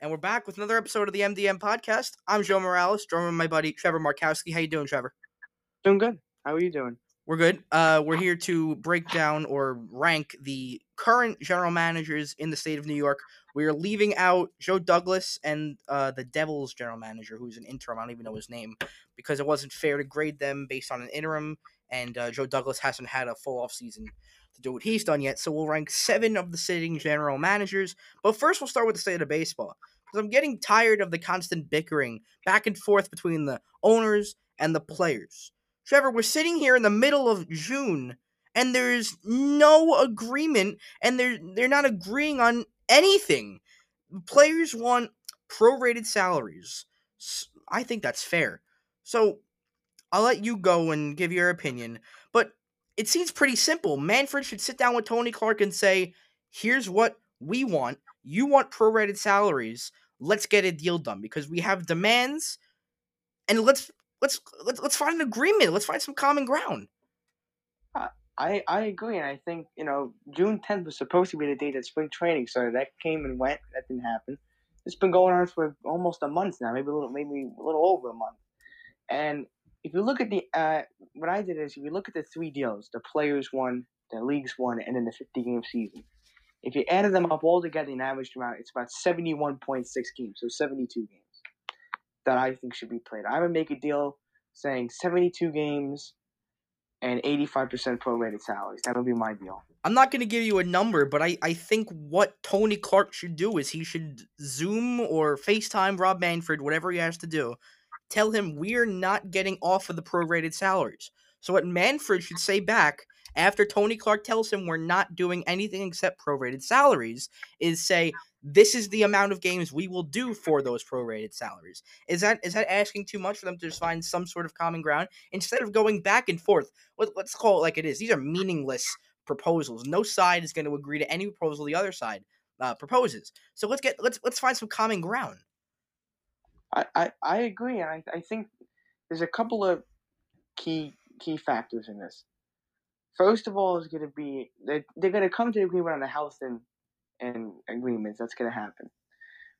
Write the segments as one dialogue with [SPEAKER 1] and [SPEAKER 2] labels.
[SPEAKER 1] and we're back with another episode of the MDM podcast. I'm Joe Morales, joined with my buddy Trevor Markowski. How you doing, Trevor?
[SPEAKER 2] Doing good. How are you doing?
[SPEAKER 1] We're good. Uh, we're here to break down or rank the current general managers in the state of New York. We are leaving out Joe Douglas and uh, the Devils general manager, who's an interim. I don't even know his name because it wasn't fair to grade them based on an interim, and uh, Joe Douglas hasn't had a full off season to do what he's done yet. So we'll rank seven of the sitting general managers. But first, we'll start with the state of baseball because I'm getting tired of the constant bickering back and forth between the owners and the players. Trevor, we're sitting here in the middle of June and there's no agreement and they're they're not agreeing on anything. Players want prorated salaries. I think that's fair. So I'll let you go and give your opinion, but it seems pretty simple. Manfred should sit down with Tony Clark and say, "Here's what we want. You want prorated salaries. Let's get a deal done because we have demands, and let's let's let's let's find an agreement. Let's find some common ground."
[SPEAKER 2] I I agree, and I think you know June tenth was supposed to be the date that spring training started. That came and went. That didn't happen. It's been going on for almost a month now, maybe a little, maybe a little over a month. And if you look at the, uh, what I did is if you look at the three deals, the players won, the leagues won, and then the fifty game season. If you added them up all together and averaged them out, it's about seventy one point six games, so seventy two games that I think should be played. I would make a deal saying seventy two games and 85% prorated salaries. That'll be my deal.
[SPEAKER 1] I'm not going to give you a number, but I, I think what Tony Clark should do is he should Zoom or FaceTime Rob Manfred, whatever he has to do. Tell him we're not getting off of the prorated salaries. So what Manfred should say back after Tony Clark tells him we're not doing anything except prorated salaries is say this is the amount of games we will do for those prorated salaries. Is that is that asking too much for them to just find some sort of common ground instead of going back and forth? Let, let's call it like it is. These are meaningless proposals. No side is going to agree to any proposal the other side uh, proposes. So let's get let's let's find some common ground.
[SPEAKER 2] I, I, I agree, and I, I think there's a couple of key key factors in this. First of all, is going to be they're, they're going to come to an agreement on the health and and agreements. That's going to happen.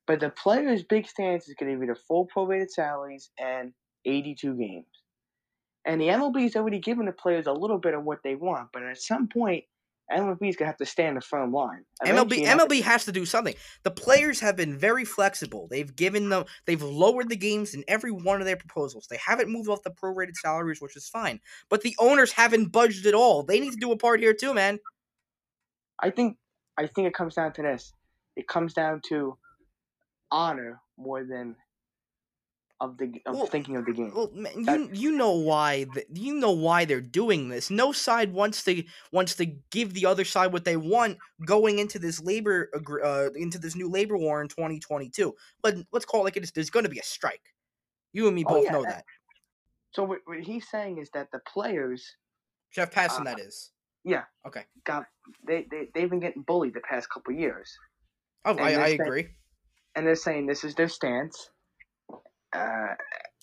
[SPEAKER 2] But the players' big stance is going to be the full prorated salaries and 82 games. And the MLB has already given the players a little bit of what they want, but at some point, MLB is gonna have to stand a firm line.
[SPEAKER 1] Eventually, MLB MLB has to do something. The players have been very flexible. They've given them they've lowered the games in every one of their proposals. They haven't moved off the prorated salaries, which is fine. But the owners haven't budged at all. They need to do a part here too, man.
[SPEAKER 2] I think I think it comes down to this. It comes down to honor more than of the of well, thinking of the game.
[SPEAKER 1] Well, man, that, you you know why the, you know why they're doing this. No side wants to wants to give the other side what they want going into this labor uh, into this new labor war in 2022. But let's call it like it is. There's going to be a strike. You and me oh, both oh, yeah, know that.
[SPEAKER 2] So what, what, he's saying is that the players,
[SPEAKER 1] Jeff Passan, uh, that is.
[SPEAKER 2] Yeah.
[SPEAKER 1] Okay.
[SPEAKER 2] Got they they they've been getting bullied the past couple years.
[SPEAKER 1] Oh, I, I saying, agree.
[SPEAKER 2] And they're saying this is their stance uh,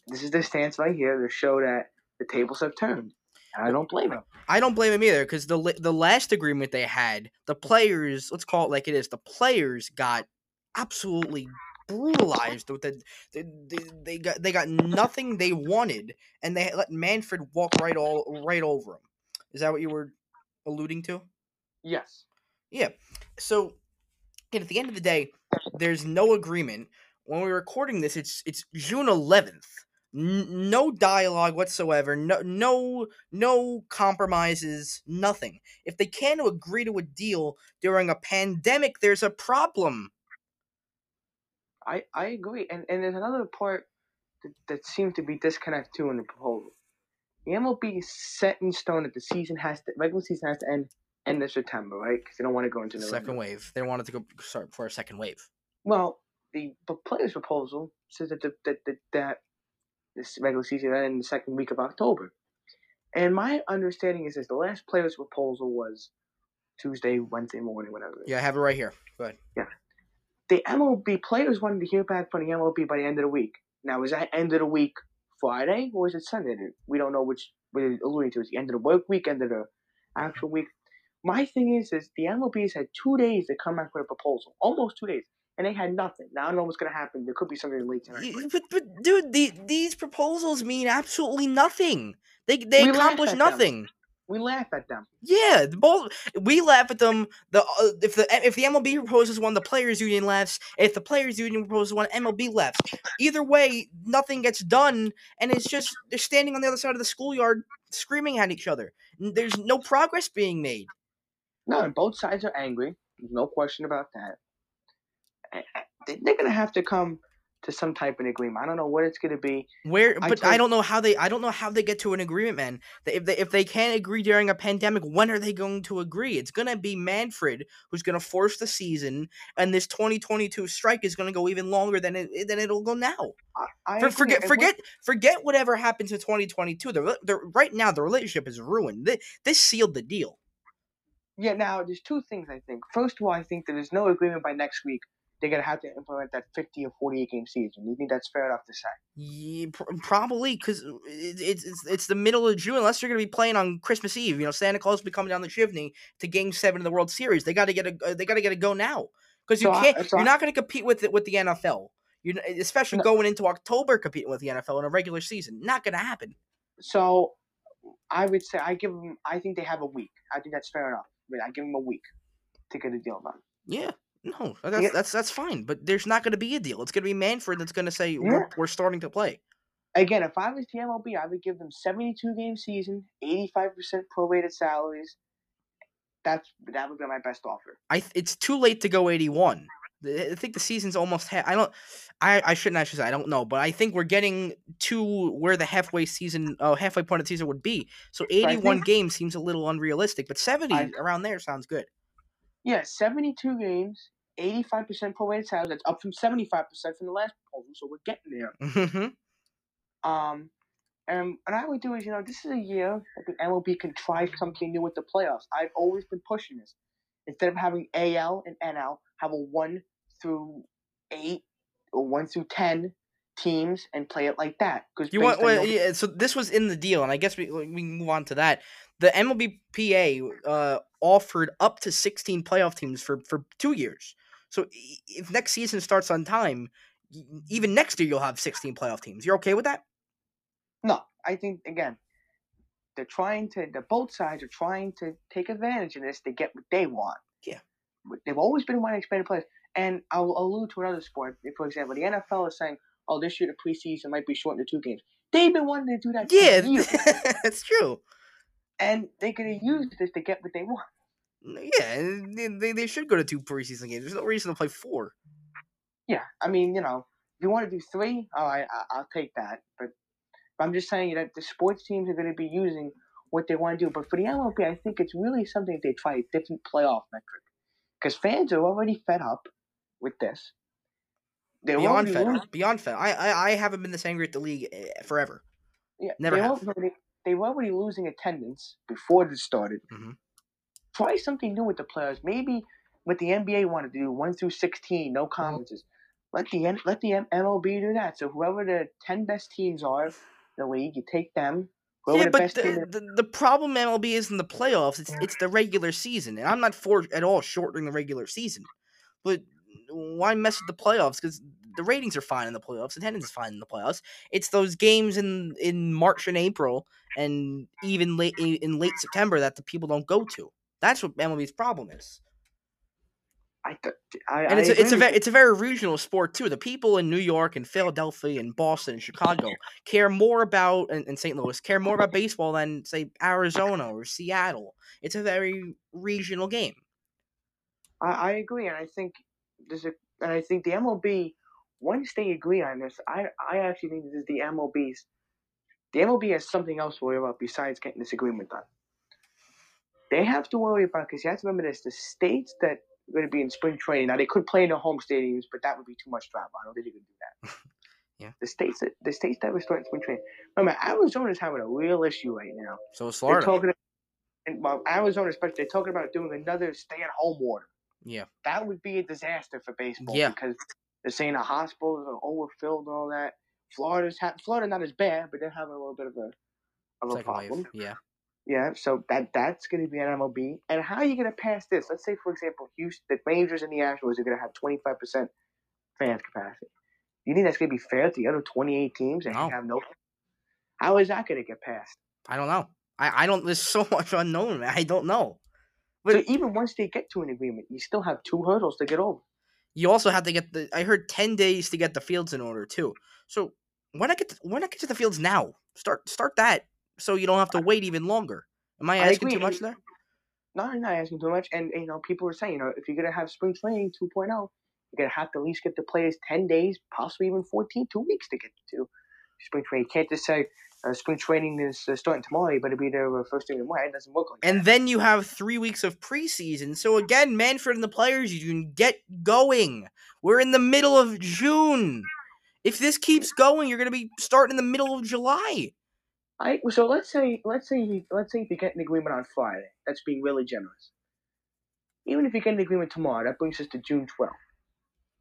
[SPEAKER 2] this is their stance right here to show that the tables have turned. And I don't blame him.
[SPEAKER 1] I don't blame him either because the the last agreement they had, the players, let's call it like it is, the players got absolutely brutalized with the they, they, they got they got nothing they wanted and they let Manfred walk right all right over them. Is that what you were alluding to?
[SPEAKER 2] Yes.
[SPEAKER 1] Yeah. So, and at the end of the day, there's no agreement when we're recording this, it's it's June 11th. N- no dialogue whatsoever. No no no compromises. Nothing. If they can't agree to a deal during a pandemic, there's a problem.
[SPEAKER 2] I I agree, and and there's another part that, that seems to be disconnect too in the proposal. The MLB is set in stone that the season has to regular season has to end end of September, right? Because they don't want to go into the
[SPEAKER 1] second wave. They wanted to go start for a second wave.
[SPEAKER 2] Well, the players' proposal says that the, that, that that this regular season ended in the second week of October. And my understanding is that the last players' proposal was Tuesday, Wednesday morning, whatever.
[SPEAKER 1] Yeah, I have it right here. Go ahead.
[SPEAKER 2] Yeah. The MLB players wanted to hear back from the MLB by the end of the week. Now, is that end of the week Friday or is it Sunday? We don't know which we're alluding to. Is the end of the work week, end of the actual week? My thing is, is the MLB has had two days to come back with a proposal, almost two days. And they had nothing. Now I don't know what's gonna happen. There could be something late tonight. But
[SPEAKER 1] But, dude, the, these proposals mean absolutely nothing. They they
[SPEAKER 2] We
[SPEAKER 1] accomplish
[SPEAKER 2] at them.
[SPEAKER 1] nothing.
[SPEAKER 2] We laugh at them.
[SPEAKER 1] Yeah, the ball. We laugh at them. The uh, if the if the MLB proposes one, the players' union laughs. If the players' union proposes one, MLB laughs. Either way, nothing gets done, and it's just they're standing on the other side of the schoolyard screaming at each other. There's no progress being made.
[SPEAKER 2] No, both sides are angry. There's no question about that. I- I- they- They're gonna have to come to some type of agreement. I don't know what it's gonna be.
[SPEAKER 1] Where, but I
[SPEAKER 2] told-
[SPEAKER 1] don't know how they. I don't know how they get to an agreement, man. If they if they can't agree during a pandemic, when are they going to agree? It's gonna be Manfred who's gonna force the season, and this 2022 strike is gonna go even longer than it than it'll go now.
[SPEAKER 2] I, I
[SPEAKER 1] For,
[SPEAKER 2] agree.
[SPEAKER 1] forget
[SPEAKER 2] what-
[SPEAKER 1] forget forget whatever happened to 2022. The, the right now the relationship is ruined. This, this sealed the deal.
[SPEAKER 2] Yeah, now there's two things I think. First of all, I think that there's no agreement by next week. They're gonna have to implement that 50 or 48 game season. You think that's fair enough to say?
[SPEAKER 1] Yeah, pr- probably because it's, it's it's the middle of June. Unless going to be playing on Christmas Eve, you know, Santa Claus will be coming down the chimney to Game Seven of the World Series. They got to get a uh, they got to get a go now because you
[SPEAKER 2] So
[SPEAKER 1] can't.
[SPEAKER 2] so
[SPEAKER 1] you're
[SPEAKER 2] I-
[SPEAKER 1] not going to compete with it with the NFL. You especially
[SPEAKER 2] No.
[SPEAKER 1] going into October competing with the NFL in a regular season. Not going to happen.
[SPEAKER 2] So I would say I give them. I think they have a week. I think that's fair enough. But I give them a week to get a deal done.
[SPEAKER 1] Yeah. No, that's
[SPEAKER 2] Yeah.
[SPEAKER 1] that's that's fine, but there's not going to be a deal. It's going to be Manfred that's going to say
[SPEAKER 2] Yeah.
[SPEAKER 1] we're, we're starting to play.
[SPEAKER 2] Again, if I was the MLB, I would give them 72 game season, 85% prorated salaries. That's that would be my best offer.
[SPEAKER 1] I th- it's too late to go 81. I think the season's almost ha- I don't I I shouldn't actually say I don't know, but I think we're getting to where the halfway season uh, halfway point of the season would be. So 81
[SPEAKER 2] think-
[SPEAKER 1] games seems a little unrealistic, but 70
[SPEAKER 2] I-
[SPEAKER 1] around there sounds good.
[SPEAKER 2] Yeah, 72 games, 85% prorated salaries. That's up from 75% from the last proposal. So we're getting there.
[SPEAKER 1] Mhm.
[SPEAKER 2] Um, and and I would do is you know this is a year that the MLB can try something new with the playoffs. I've always been pushing this. Instead of having AL and NL, have a one through eight or one through ten teams and play it like that. Because
[SPEAKER 1] You want well, yeah, so this was in the deal and I guess we we can move on to that. The MLBPA uh offered up to 16 playoff teams for for 2 years. So if next season starts on time, even next year you'll have 16 playoff teams. You're okay with that?
[SPEAKER 2] No, I think again, they're trying to. The both sides are trying to take advantage of this to get what they want.
[SPEAKER 1] Yeah.
[SPEAKER 2] They've always been wanting expanded players, and I'll allude to another sport. For example, the NFL is saying, "Oh, this year the preseason might be shortened to two games." They've been wanting to do that.
[SPEAKER 1] Yeah, that's true.
[SPEAKER 2] and they're gonna use this to get what they want.
[SPEAKER 1] Yeah, they, they, should go to two preseason games. There's no reason to play four.
[SPEAKER 2] Yeah, I mean, you know, you want to do three, all right, I, I'll take that. But, but I'm just saying that the sports teams are going to be using what they want to do. But for the MLB, I think it's really something they try a different playoff metric because fans are already fed up with this. They're
[SPEAKER 1] Beyond fed, up, beyond fed. I, I I haven't been this angry at the league eh, forever.
[SPEAKER 2] Yeah,
[SPEAKER 1] Never
[SPEAKER 2] they
[SPEAKER 1] have.
[SPEAKER 2] were already, they were already losing attendance before this started.
[SPEAKER 1] Mhm.
[SPEAKER 2] Try something new with the players. Maybe what the NBA wanted to do, one through sixteen, no mm-hmm. conferences. Let the let the MLB do that. So whoever the ten best teams are in the league, you take them. Whoever
[SPEAKER 1] yeah,
[SPEAKER 2] the
[SPEAKER 1] but the,
[SPEAKER 2] is-
[SPEAKER 1] the the problem MLB is in the playoffs. It's it's the regular season, and I'm not for at all shortening the regular season. But why mess with the playoffs? Because the ratings are fine in the playoffs, attendance is fine in the playoffs. It's those games in in March and April, and even late in late September that the people don't go to. That's what MLB's problem is.
[SPEAKER 2] I, I,
[SPEAKER 1] and it's a, it's a very it's a very regional sport too. The people in New York and Philadelphia and Boston and Chicago care more about and, and St. Louis care more about baseball than say Arizona or Seattle. It's a very regional game.
[SPEAKER 2] I, I agree, and I think there's a and I think the MLB once they agree on this, I I actually think this is the MLB's. The MLB has something else to worry about besides getting this agreement done. They have to worry about because you have to remember this: the states that are going to be in spring training now they could play in their home stadiums, but that would be too much travel. I don't think they could do that.
[SPEAKER 1] Yeah.
[SPEAKER 2] The states that the states that were starting spring training. Remember, Arizona's having a real issue right now.
[SPEAKER 1] So is
[SPEAKER 2] They're
[SPEAKER 1] Florida.
[SPEAKER 2] talking, and well, Arizona especially, they're talking about doing another stay-at-home order.
[SPEAKER 1] yeah.
[SPEAKER 2] That would be a disaster for baseball
[SPEAKER 1] Yeah.
[SPEAKER 2] because they're saying the hospitals are overfilled and all that. Florida's ha- Florida not as bad, but they're having a little bit of a of a
[SPEAKER 1] Second
[SPEAKER 2] problem.
[SPEAKER 1] wave. Yeah.
[SPEAKER 2] Yeah, so that that's going to be an MLB. And how are you going to pass this? Let's say, for example, Houston, the Rangers and the Astros are going to have twenty five percent fans capacity. You think that's gonna be fair to the other 28 teams that
[SPEAKER 1] No.
[SPEAKER 2] have no? How is that gonna get passed?
[SPEAKER 1] I don't know. I, I don't. There's so much unknown. man. I don't know.
[SPEAKER 2] so
[SPEAKER 1] But-
[SPEAKER 2] even once they get to an agreement, you still have two hurdles to get over.
[SPEAKER 1] You also have to get the. I heard ten days to get the fields in order too. So why not get to, why not get to the fields now? Start start that so you don't have to wait even longer. Am I
[SPEAKER 2] I
[SPEAKER 1] asking too much there?
[SPEAKER 2] No, you're not asking too much. And you know, people are saying, you know, if you're gonna have spring training 2.0, you're gonna have to at least get the players 10 days, possibly even 14, two weeks to get to spring training. You can't just say uh, spring training is uh, starting tomorrow, you better be there uh, first thing in the morning. It doesn't work like
[SPEAKER 1] And
[SPEAKER 2] that.
[SPEAKER 1] then you have three weeks of preseason. So again, Manfred and the players, you can get going. We're in the middle of June. If this keeps going, you're gonna be starting in the middle of July.
[SPEAKER 2] I so let's say let's say you- let's say if you get an agreement on Friday, that's being really generous. Even if you get an agreement tomorrow, that brings us to June 12th.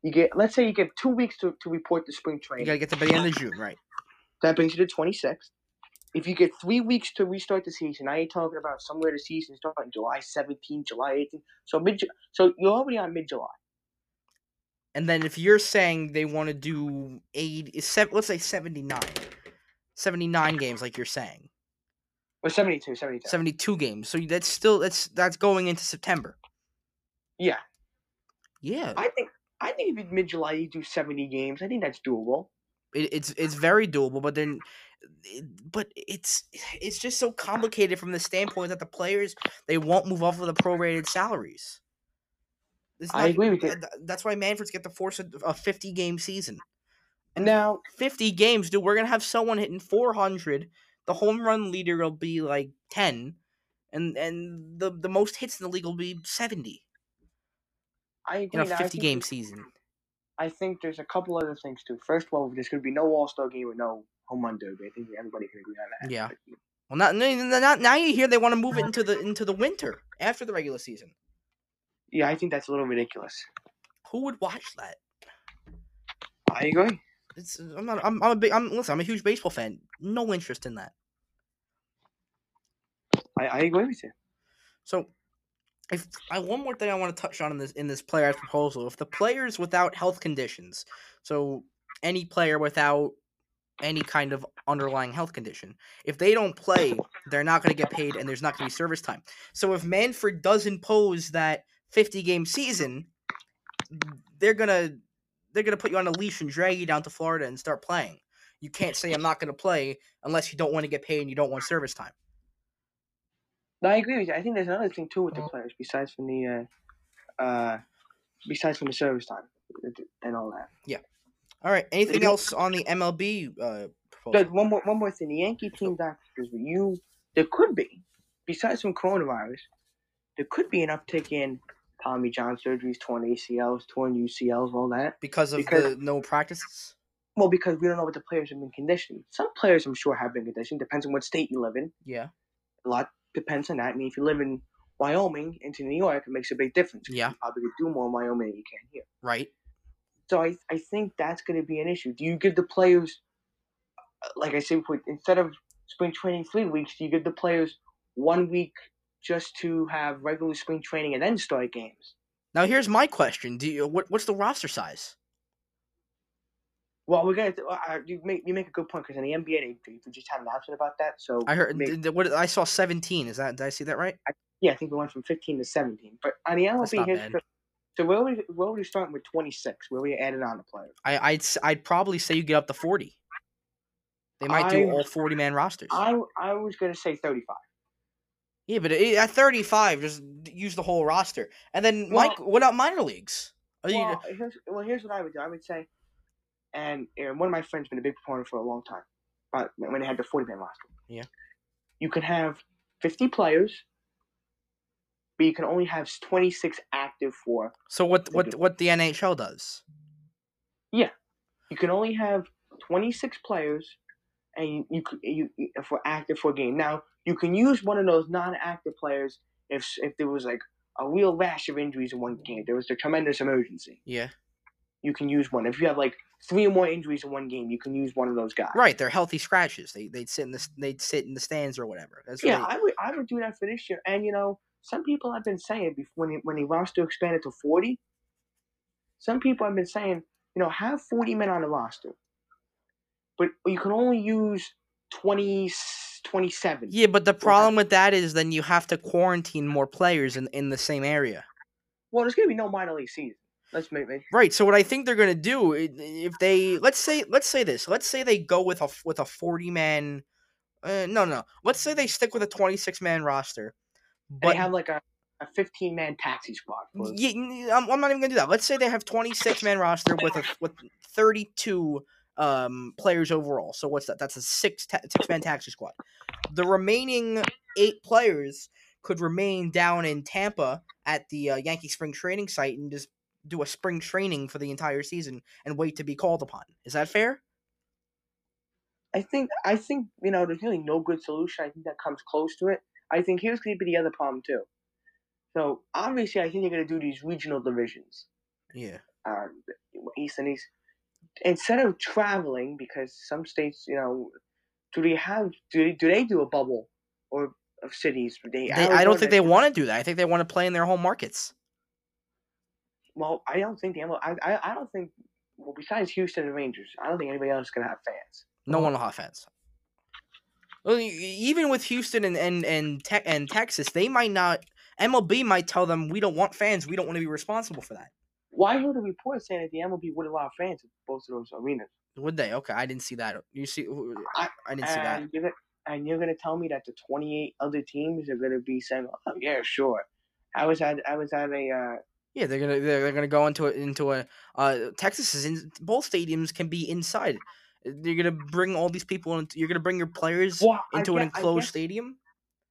[SPEAKER 2] You get let's say you get two weeks to, to report the spring training.
[SPEAKER 1] You gotta get to by the end of June, right?
[SPEAKER 2] That brings you to 26th. If you get three weeks to restart the season, now you're talking about somewhere the season starts starting July 17th, July 18th. So mid, so you're already on mid July.
[SPEAKER 1] And then if you're saying they want to do eight, seven, let's say 79. 79 games, like you're saying.
[SPEAKER 2] Or 72, 72.
[SPEAKER 1] 72 games. So that's still that's that's going into September.
[SPEAKER 2] Yeah,
[SPEAKER 1] Yeah.
[SPEAKER 2] I think I think if mid July you do 70 games, I think that's doable.
[SPEAKER 1] it, it's it's very doable but then but it's it's just so complicated from the standpoint that the players they won't move off of the prorated salaries It's
[SPEAKER 2] I agree with you.
[SPEAKER 1] th- th- that's why manfred's get to force a, a 50 game season
[SPEAKER 2] Now,
[SPEAKER 1] 50 games dude we're gonna have someone hitting 400 the home run leader will be like 10 and and the the most hits in the league will be 70
[SPEAKER 2] I agree.
[SPEAKER 1] in a 50
[SPEAKER 2] think
[SPEAKER 1] game season
[SPEAKER 2] I think there's a couple other things too. First of all, there's going to be no All Star game with no home run derby. I think everybody can agree on that.
[SPEAKER 1] Yeah. well not, not, not now you hear they want to move it into the into the winter after the regular season
[SPEAKER 2] Yeah, I think that's a little ridiculous.
[SPEAKER 1] who would watch that
[SPEAKER 2] I agree.
[SPEAKER 1] It's I'm not I'm I'm a big I'm listen, I'm a huge baseball fan. No interest in that.
[SPEAKER 2] I, I agree with you.
[SPEAKER 1] So if I one more thing I want to touch on in this in this player's proposal, if the players without health conditions, so any player without any kind of underlying health condition, if they don't play, they're not going to get paid and there's not going to be service time. So if Manfred does impose that 50 game season, they're going to they're going to put you on a leash and drag you down to Florida and start playing. You can't say I'm not going to play unless you don't want to get paid and you don't want service time.
[SPEAKER 2] No, I agree with you. I think there's another thing too with the players besides from the uh, uh, besides from the service time and all that. Yeah.
[SPEAKER 1] All right. Anything else on the MLB uh, proposal?
[SPEAKER 2] One more one more thing. The Yankee team doctors, you there could be besides from coronavirus, there could be an uptick in Tommy John surgeries, torn ACLs, torn UCLs, all that.
[SPEAKER 1] because of
[SPEAKER 2] because-
[SPEAKER 1] the no practices.
[SPEAKER 2] Well, because we don't know what the players have been conditioned. Some players, I'm sure, have been conditioned. Depends on what state you live in.
[SPEAKER 1] Yeah.
[SPEAKER 2] A lot depends on that. I mean, if you live in Wyoming into New York, it makes a big difference.
[SPEAKER 1] Yeah.
[SPEAKER 2] You probably could do more in Wyoming than you can here.
[SPEAKER 1] Right.
[SPEAKER 2] So I, I think that's going to be an issue. Do you give the players, like I said before, instead of spring training three weeks, do you give the players one week just to have regular spring training and then start games?
[SPEAKER 1] Now here's my question: Do you what, what's the roster size?
[SPEAKER 2] Well, we're gonna. Uh, you make you make a good point because in the NBA they, they just had an announcement about that. So
[SPEAKER 1] I heard
[SPEAKER 2] maybe-
[SPEAKER 1] th- th- what I saw 17. Is that did I see that right?
[SPEAKER 2] yeah, I think we went from fifteen to seventeen. But on the MLB, here's so where we where we starting with twenty six? Where we added on the players?
[SPEAKER 1] I I'd I'd probably say you get up to 40. They might do all 40 man rosters.
[SPEAKER 2] I I was gonna say thirty five.
[SPEAKER 1] Yeah, but uh, eh, at 35, just use the whole roster. And then
[SPEAKER 2] Well-
[SPEAKER 1] Mike, what about minor leagues? Are you,
[SPEAKER 2] Well, here's, well, here's what I would do. I would say, and, and one of my friends been a big proponent for a long time, but when they had the 40 man roster.
[SPEAKER 1] Yeah.
[SPEAKER 2] You can have 50 players, but you can only have 26 active for.
[SPEAKER 1] so what what
[SPEAKER 2] do.
[SPEAKER 1] what the NHL does? Yeah.
[SPEAKER 2] You can only have 26 players, and you, you, you you- for active for a game. Now you can use one of those non-active players if if there was like a real rash of injuries in one game. There was a tremendous emergency.
[SPEAKER 1] Yeah.
[SPEAKER 2] You can use one. If you have like three or more injuries in one game, you can use one of those guys.
[SPEAKER 1] Right, they're healthy scratches. They they'd sit in the they'd sit in the stands or whatever. That's what
[SPEAKER 2] Yeah,
[SPEAKER 1] they-
[SPEAKER 2] I would I would do that for this year. And you know, some people have been saying before when the, when the roster expanded to forty. Some people have been saying you know, have 40 men on the roster, but you can only use 20, 27.
[SPEAKER 1] Yeah, but the problem with that is then you have to quarantine more players in in the same area.
[SPEAKER 2] Well, there's gonna be no minor league season. Let's make,
[SPEAKER 1] Right. So what I think they're gonna do if they let's say let's say this let's say they go with a with a forty man. Uh, no, no. Let's say they stick with a twenty six man roster,
[SPEAKER 2] they have like a, a 15 man taxi squad.
[SPEAKER 1] Yeah, I'm, I'm not even gonna do that. Let's say they have 26 man roster with a with 32 um players overall. So what's that? That's a six ta- six man taxi squad. The remaining eight players could remain down in Tampa at the uh, Yankee spring training site and just do a spring training for the entire season and wait to be called upon. Is that fair?
[SPEAKER 2] I think I think you know there's really no good solution. I think that comes close to it. I think here's going to be the other problem too. So obviously, I think they're going to do these regional divisions,
[SPEAKER 1] Yeah.
[SPEAKER 2] uh, East and East. Instead of traveling, because some states, you know, do they have do they do they do a bubble or of cities? They,
[SPEAKER 1] They, I don't think they want to do that. I think they want to play in their home markets.
[SPEAKER 2] Well, I don't think the ML I, I I don't think. Well, besides Houston and Rangers, I don't think anybody else is going to have fans.
[SPEAKER 1] No one will have fans. Well, even with Houston and and and, te- and Texas, they might not. MLB might tell them we don't want fans. We don't want to be responsible for that.
[SPEAKER 2] I heard a report saying that the MLB would allow fans at both of those arenas.
[SPEAKER 1] Would they? Okay, I didn't see that. You see, I,
[SPEAKER 2] I-
[SPEAKER 1] didn't see that.
[SPEAKER 2] And you're, gonna, and you're gonna tell me that the 28 other teams are gonna be saying, "Oh yeah, sure." I was at I was at a uh,
[SPEAKER 1] Yeah, they're gonna they're, they're gonna go into a, into a uh, Texas is in both stadiums can be inside. You're gonna bring all these people into. You're gonna bring your players
[SPEAKER 2] well,
[SPEAKER 1] into an
[SPEAKER 2] guess- I
[SPEAKER 1] enclosed
[SPEAKER 2] guess-
[SPEAKER 1] stadium.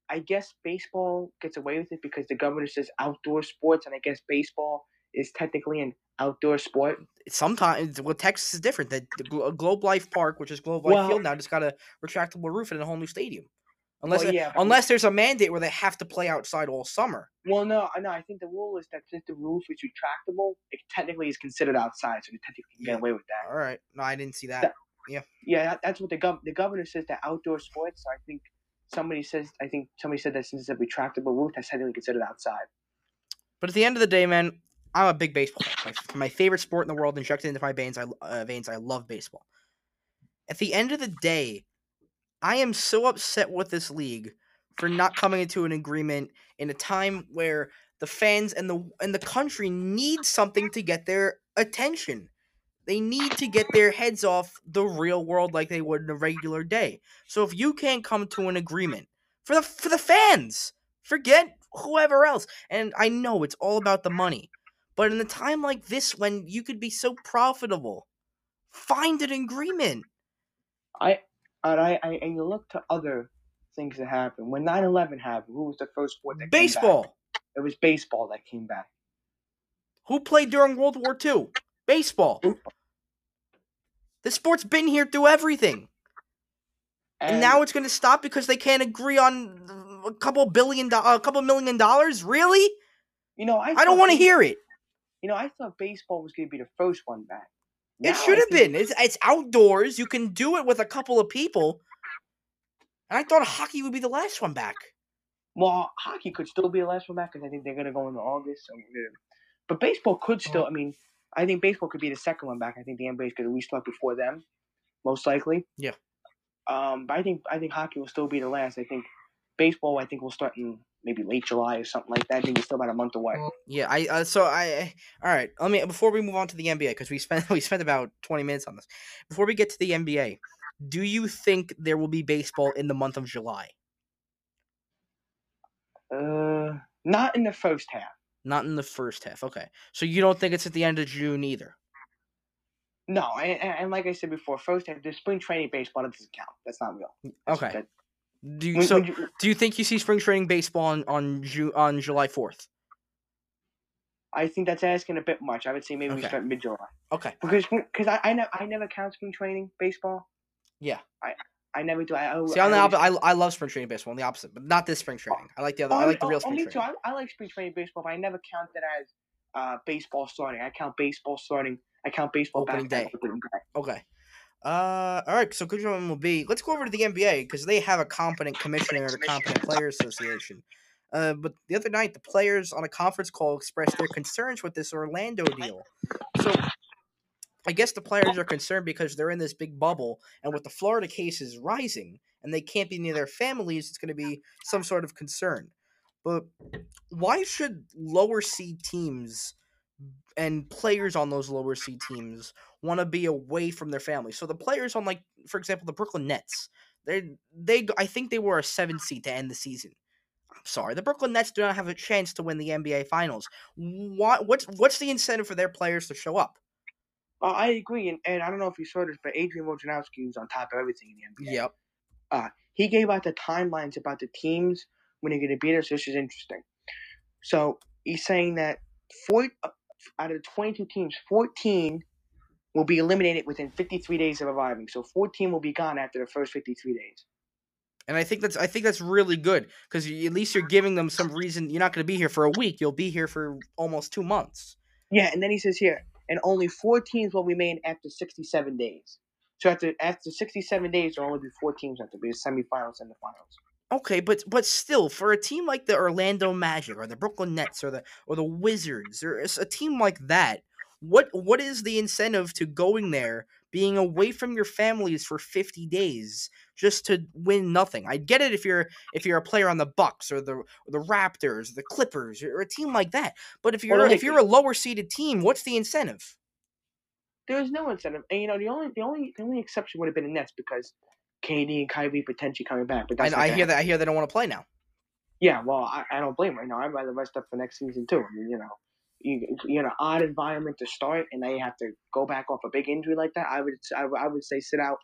[SPEAKER 2] I guess baseball gets away with it because the governor says outdoor sports, and I guess baseball is technically an outdoor sport.
[SPEAKER 1] Sometimes, well, Texas is different. That the Globe Life Park, which is Globe Life
[SPEAKER 2] Well-
[SPEAKER 1] Field now, just got a retractable roof and a whole new stadium. Unless
[SPEAKER 2] Well, yeah,
[SPEAKER 1] unless there's a mandate where they have to play outside all summer.
[SPEAKER 2] Well, no, no, I think the rule is that since the roof is retractable, it technically is considered outside, so they technically can get away with that.
[SPEAKER 1] All right, no, I didn't see that.
[SPEAKER 2] That- Yeah, that, that's what the gov the governor says that outdoor sports. So I think somebody says I think somebody said that since it's a retractable roof, that's technically considered outside.
[SPEAKER 1] But at the end of the day, man, I'm a big baseball fan. My, my favorite sport in the world, injected into my veins. I uh, veins. I love baseball. At the end of the day, I am so upset with this league for not coming into an agreement in a time where the fans and the and the country need something to get their attention. They need to get their heads off the real world like they would in a regular day. So if you can't come to an agreement for the for the fans, forget whoever else. And I know it's all about the money. But in a time like this when you could be so profitable, find an agreement.
[SPEAKER 2] I and I, I and you look to other things that happened. When 9-11 happened, who was the first sport that Came
[SPEAKER 1] Baseball.
[SPEAKER 2] It was baseball that came back.
[SPEAKER 1] Who played during World War II? Baseball. The sport's been here through everything. And, now it's going to stop because they can't agree on a couple billion do- a couple million dollars? Really?
[SPEAKER 2] you know I,
[SPEAKER 1] I don't want to hear it.
[SPEAKER 2] You know I thought baseball was going to be the first one back. Now
[SPEAKER 1] It should have
[SPEAKER 2] think-
[SPEAKER 1] been. It's, it's outdoors. You can do it with a couple of people. And I thought hockey would be the last one back.
[SPEAKER 2] Well, hockey could still be the last one back because I think they're going to go into August. So but baseball could still. I mean, I think baseball could be the second one back. I think the NBA is going to restart before them, most likely.
[SPEAKER 1] Yeah.
[SPEAKER 2] Um, but I think I think hockey will still be the last. I think baseball. I think will start in maybe late July or something like that. I think it's still about a month away.
[SPEAKER 1] Yeah, I uh, so I all right. Let me before we move on to the NBA because we spent we spent about twenty minutes on this. Before we get to the NBA, do you think there will be baseball in the month of July?
[SPEAKER 2] Uh, not in the first half.
[SPEAKER 1] Not in the first half. Okay, so you don't think it's at the end of June either?
[SPEAKER 2] No, and, and and like I said before, first half the spring training baseball that doesn't count. That's not real. That's-
[SPEAKER 1] Okay.
[SPEAKER 2] that-
[SPEAKER 1] Do you,
[SPEAKER 2] when-
[SPEAKER 1] so
[SPEAKER 2] when you-
[SPEAKER 1] do you think you see spring training baseball on on Ju- on July fourth?
[SPEAKER 2] I think that's asking a bit much. I would say maybe we
[SPEAKER 1] Okay.
[SPEAKER 2] start mid July.
[SPEAKER 1] Okay.
[SPEAKER 2] Because because I I, ne- I never count spring training baseball.
[SPEAKER 1] Yeah.
[SPEAKER 2] I I never do. I, I
[SPEAKER 1] See, I'm the opposite. I, I love spring training baseball. I'm the opposite, but not this spring training. I like the other.
[SPEAKER 2] Oh,
[SPEAKER 1] I like the
[SPEAKER 2] oh,
[SPEAKER 1] real
[SPEAKER 2] oh,
[SPEAKER 1] spring
[SPEAKER 2] me too. I, I like spring training baseball, but I never count it as uh, baseball starting. I count baseball starting. I count baseball
[SPEAKER 1] Opening day.
[SPEAKER 2] Opening day.
[SPEAKER 1] Okay. Uh, all right. So good one will be. Let's go over to the NBA because they have a competent commissioner and a competent player association. Uh, but the other night, the players on a conference call expressed their concerns with this Orlando deal. So I guess the players are concerned because they're in this big bubble, and with the Florida cases rising, and they can't be near their families, it's going to be some sort of concern. But why should lower seed teams and players on those lower seed teams want to be away from their families? So the players on, like, for example, the Brooklyn Nets, they they I think they were a seven seed to end the season. I'm sorry, the Brooklyn Nets do not have a chance to win the NBA Finals. What what's what's the incentive for their players to show up?
[SPEAKER 2] Uh, I agree, and, and I don't know if you saw this, but Adrian Wojnarowski was on top of everything in the NBA.
[SPEAKER 1] Yep.
[SPEAKER 2] Uh, he gave out the timelines about the teams when they're going to beat us, which is interesting. So he's saying that four uh, out of the 22 teams, 14 will be eliminated within 53 days of arriving. So 14 will be gone after the first 53 days.
[SPEAKER 1] And I think that's I think that's really good because at least you're giving them some reason. You're not going to be here for a week. You'll be here for almost two months.
[SPEAKER 2] Yeah, and then he says here, and only four teams will remain after 67 days. So after after 67 days, there'll only be four teams after be the semifinals and the finals.
[SPEAKER 1] Okay, but but still, for a team like the Orlando Magic or the Brooklyn uh Nets or the or the Wizards or a team like that, what what is the incentive to going there, being away from your families for 50 days just to win nothing? I get it if you're if you're a player on the Bucks or the or the Raptors, the Clippers, or a team like that. But if you're
[SPEAKER 2] Well,
[SPEAKER 1] if you're a lower seeded team, what's the incentive?
[SPEAKER 2] There is no incentive, and you know the only the only the only exception would have been the Nets because KD and Kyrie potentially coming back. But
[SPEAKER 1] I,
[SPEAKER 2] that's not
[SPEAKER 1] I hear
[SPEAKER 2] happen.
[SPEAKER 1] that I hear they don't want to play now.
[SPEAKER 2] Yeah, well, I, I don't blame them right now. I'd rather rest up for next season too. I mean, you know, you you're in an odd environment to start, and now you have to go back off a big injury like that. I would I, I would say sit out.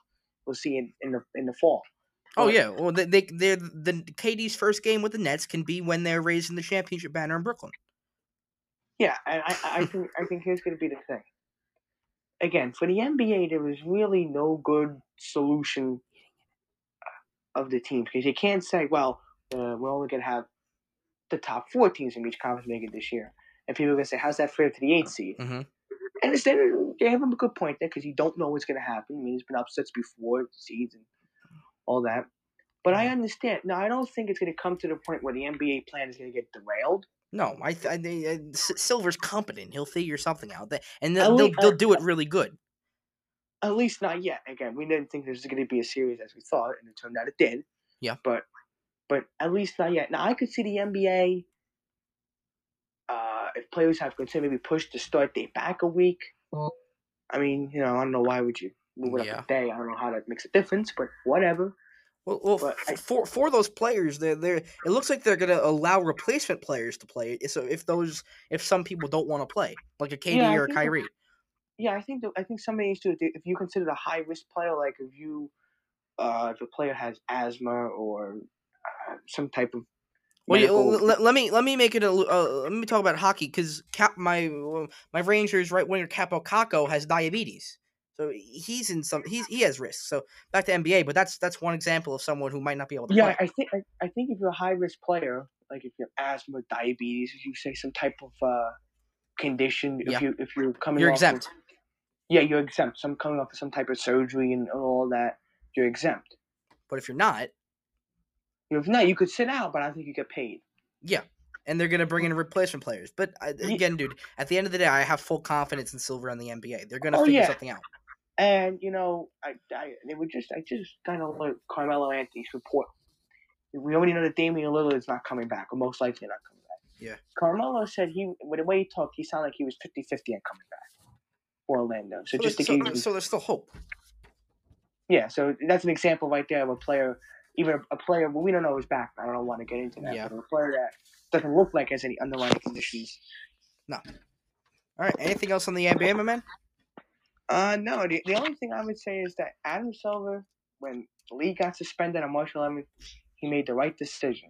[SPEAKER 2] We'll see in, in the in the fall.
[SPEAKER 1] Oh yeah, well they they they're, the KD's first game with the Nets can be when they're raising the championship banner in Brooklyn.
[SPEAKER 2] Yeah, and I, I think I think here's going to be the thing. Again, for the NBA, there was really no good solution of the teams because you can't say, well, uh, we're only going to have the top four teams in each conference make it this year, and people are going to say, how's that fair to the eighth seed?
[SPEAKER 1] Mhm.
[SPEAKER 2] And it's they have a good point there because you don't know what's going to happen. I mean, there's been upsets before seeds and all that. But I understand. Now, I don't think it's going to come to the point where the NBA plan is going to get derailed.
[SPEAKER 1] No, I, th- I they- uh, Silver's competent. He'll figure something out. And they'll, they'll, they'll do it really good.
[SPEAKER 2] At least not yet. Again, we didn't think this was going to be as serious as we thought, and it turned out it did.
[SPEAKER 1] Yeah.
[SPEAKER 2] But, but at least not yet. Now I could see the NBA. Uh, if players have considered maybe push the start date back a week. I mean, you know, I don't know why would you move it
[SPEAKER 1] Yeah.
[SPEAKER 2] up a day. I don't know how that makes a difference, but whatever.
[SPEAKER 1] Well, well
[SPEAKER 2] But I-
[SPEAKER 1] for for those players, they're, they're it looks like they're gonna allow replacement players to play. So if those if some people don't want to play, like a KD
[SPEAKER 2] Yeah,
[SPEAKER 1] or a Kyrie,
[SPEAKER 2] Yeah, I think that, I think somebody needs to. If you consider a high risk player, like if you, uh, if a player has asthma or uh, some type of
[SPEAKER 1] Well,
[SPEAKER 2] medical-
[SPEAKER 1] let, let me let me make it a uh, let me talk about hockey because Cap my my Rangers right winger Kaapo Kakko has diabetes, so he's in some he's he has risks. So back to NBA, but that's that's one example of someone who might not be able to
[SPEAKER 2] Yeah,
[SPEAKER 1] play.
[SPEAKER 2] I think I, I think if you're a high risk player, like if you have asthma, diabetes, if you say some type of uh, condition, if
[SPEAKER 1] Yeah.
[SPEAKER 2] you if you're coming,
[SPEAKER 1] You're exempt.
[SPEAKER 2] Of, yeah, you're exempt. Some coming off of some type of surgery and all that, you're exempt.
[SPEAKER 1] But if you're not,
[SPEAKER 2] If not, you could sit out, but I think you get paid.
[SPEAKER 1] yeah, and they're gonna bring in replacement players. But uh,
[SPEAKER 2] I,
[SPEAKER 1] again, dude, at the end of the day, I have full confidence in Silver and the NBA. They're gonna
[SPEAKER 2] Oh,
[SPEAKER 1] figure
[SPEAKER 2] yeah.
[SPEAKER 1] something out.
[SPEAKER 2] And you know, I, I they were just I just kind of like Carmelo Anthony's report. We already know that Damian Lillard is not coming back, or most likely not coming back.
[SPEAKER 1] Yeah.
[SPEAKER 2] Carmelo said he, with the way he talked, he sounded like he was 50-50 on coming back Orlando. So,
[SPEAKER 1] So,
[SPEAKER 2] just to
[SPEAKER 1] there's,
[SPEAKER 2] give
[SPEAKER 1] so,
[SPEAKER 2] you,
[SPEAKER 1] so there's still hope.
[SPEAKER 2] yeah. So that's an example right there of a player, even a, a player well, we don't know his background. I don't want to get into that.
[SPEAKER 1] Yeah.
[SPEAKER 2] But a player that doesn't look like has any underlying conditions. No.
[SPEAKER 1] All right. Anything else on the NBA, my man?
[SPEAKER 2] Uh, no. The, the only thing I would say is that Adam Silver, when Lee got suspended on March 11th, he made the right decision,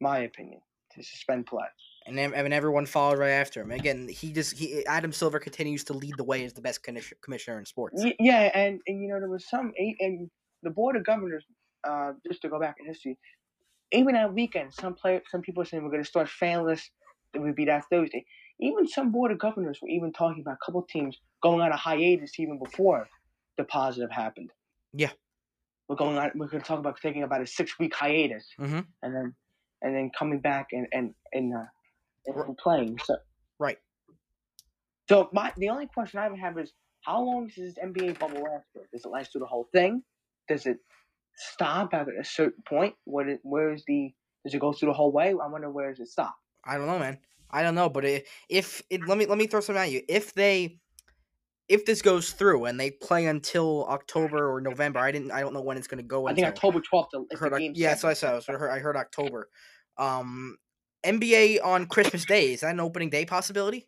[SPEAKER 2] my opinion, to suspend play.
[SPEAKER 1] And then and everyone followed right after him. Again, he just he Adam Silver continues to lead the way as the best commissioner in sports.
[SPEAKER 2] Yeah, and, and you know there was some and the board of governors. Uh, just to go back in history, even that weekend, some play some people saying we're going to start fanless. It would be that Thursday. Even some board of governors were even talking about a couple teams going on a hiatus even before the positive happened.
[SPEAKER 1] Yeah.
[SPEAKER 2] we're going on. We're going to talk about taking about a six week hiatus,
[SPEAKER 1] Mhm.
[SPEAKER 2] and then and then coming back and and and, uh, and
[SPEAKER 1] R-
[SPEAKER 2] playing. So
[SPEAKER 1] Right.
[SPEAKER 2] so my the only question I would have is how long does this NBA bubble last for? Does it last through the whole thing? Does it stop at a certain point? What is, where is the does it go through the whole way? I wonder where does it stop?
[SPEAKER 1] I don't know, man. I don't know, but it, if it, let me let me throw something at you. If they if this goes through and they play until October or November, I didn't I don't know when it's going to go.
[SPEAKER 2] I think. October twelfth is
[SPEAKER 1] heard,
[SPEAKER 2] the
[SPEAKER 1] yeah, so I said. I, was- I heard, I heard October. Um, NBA on Christmas Day is that an opening day possibility?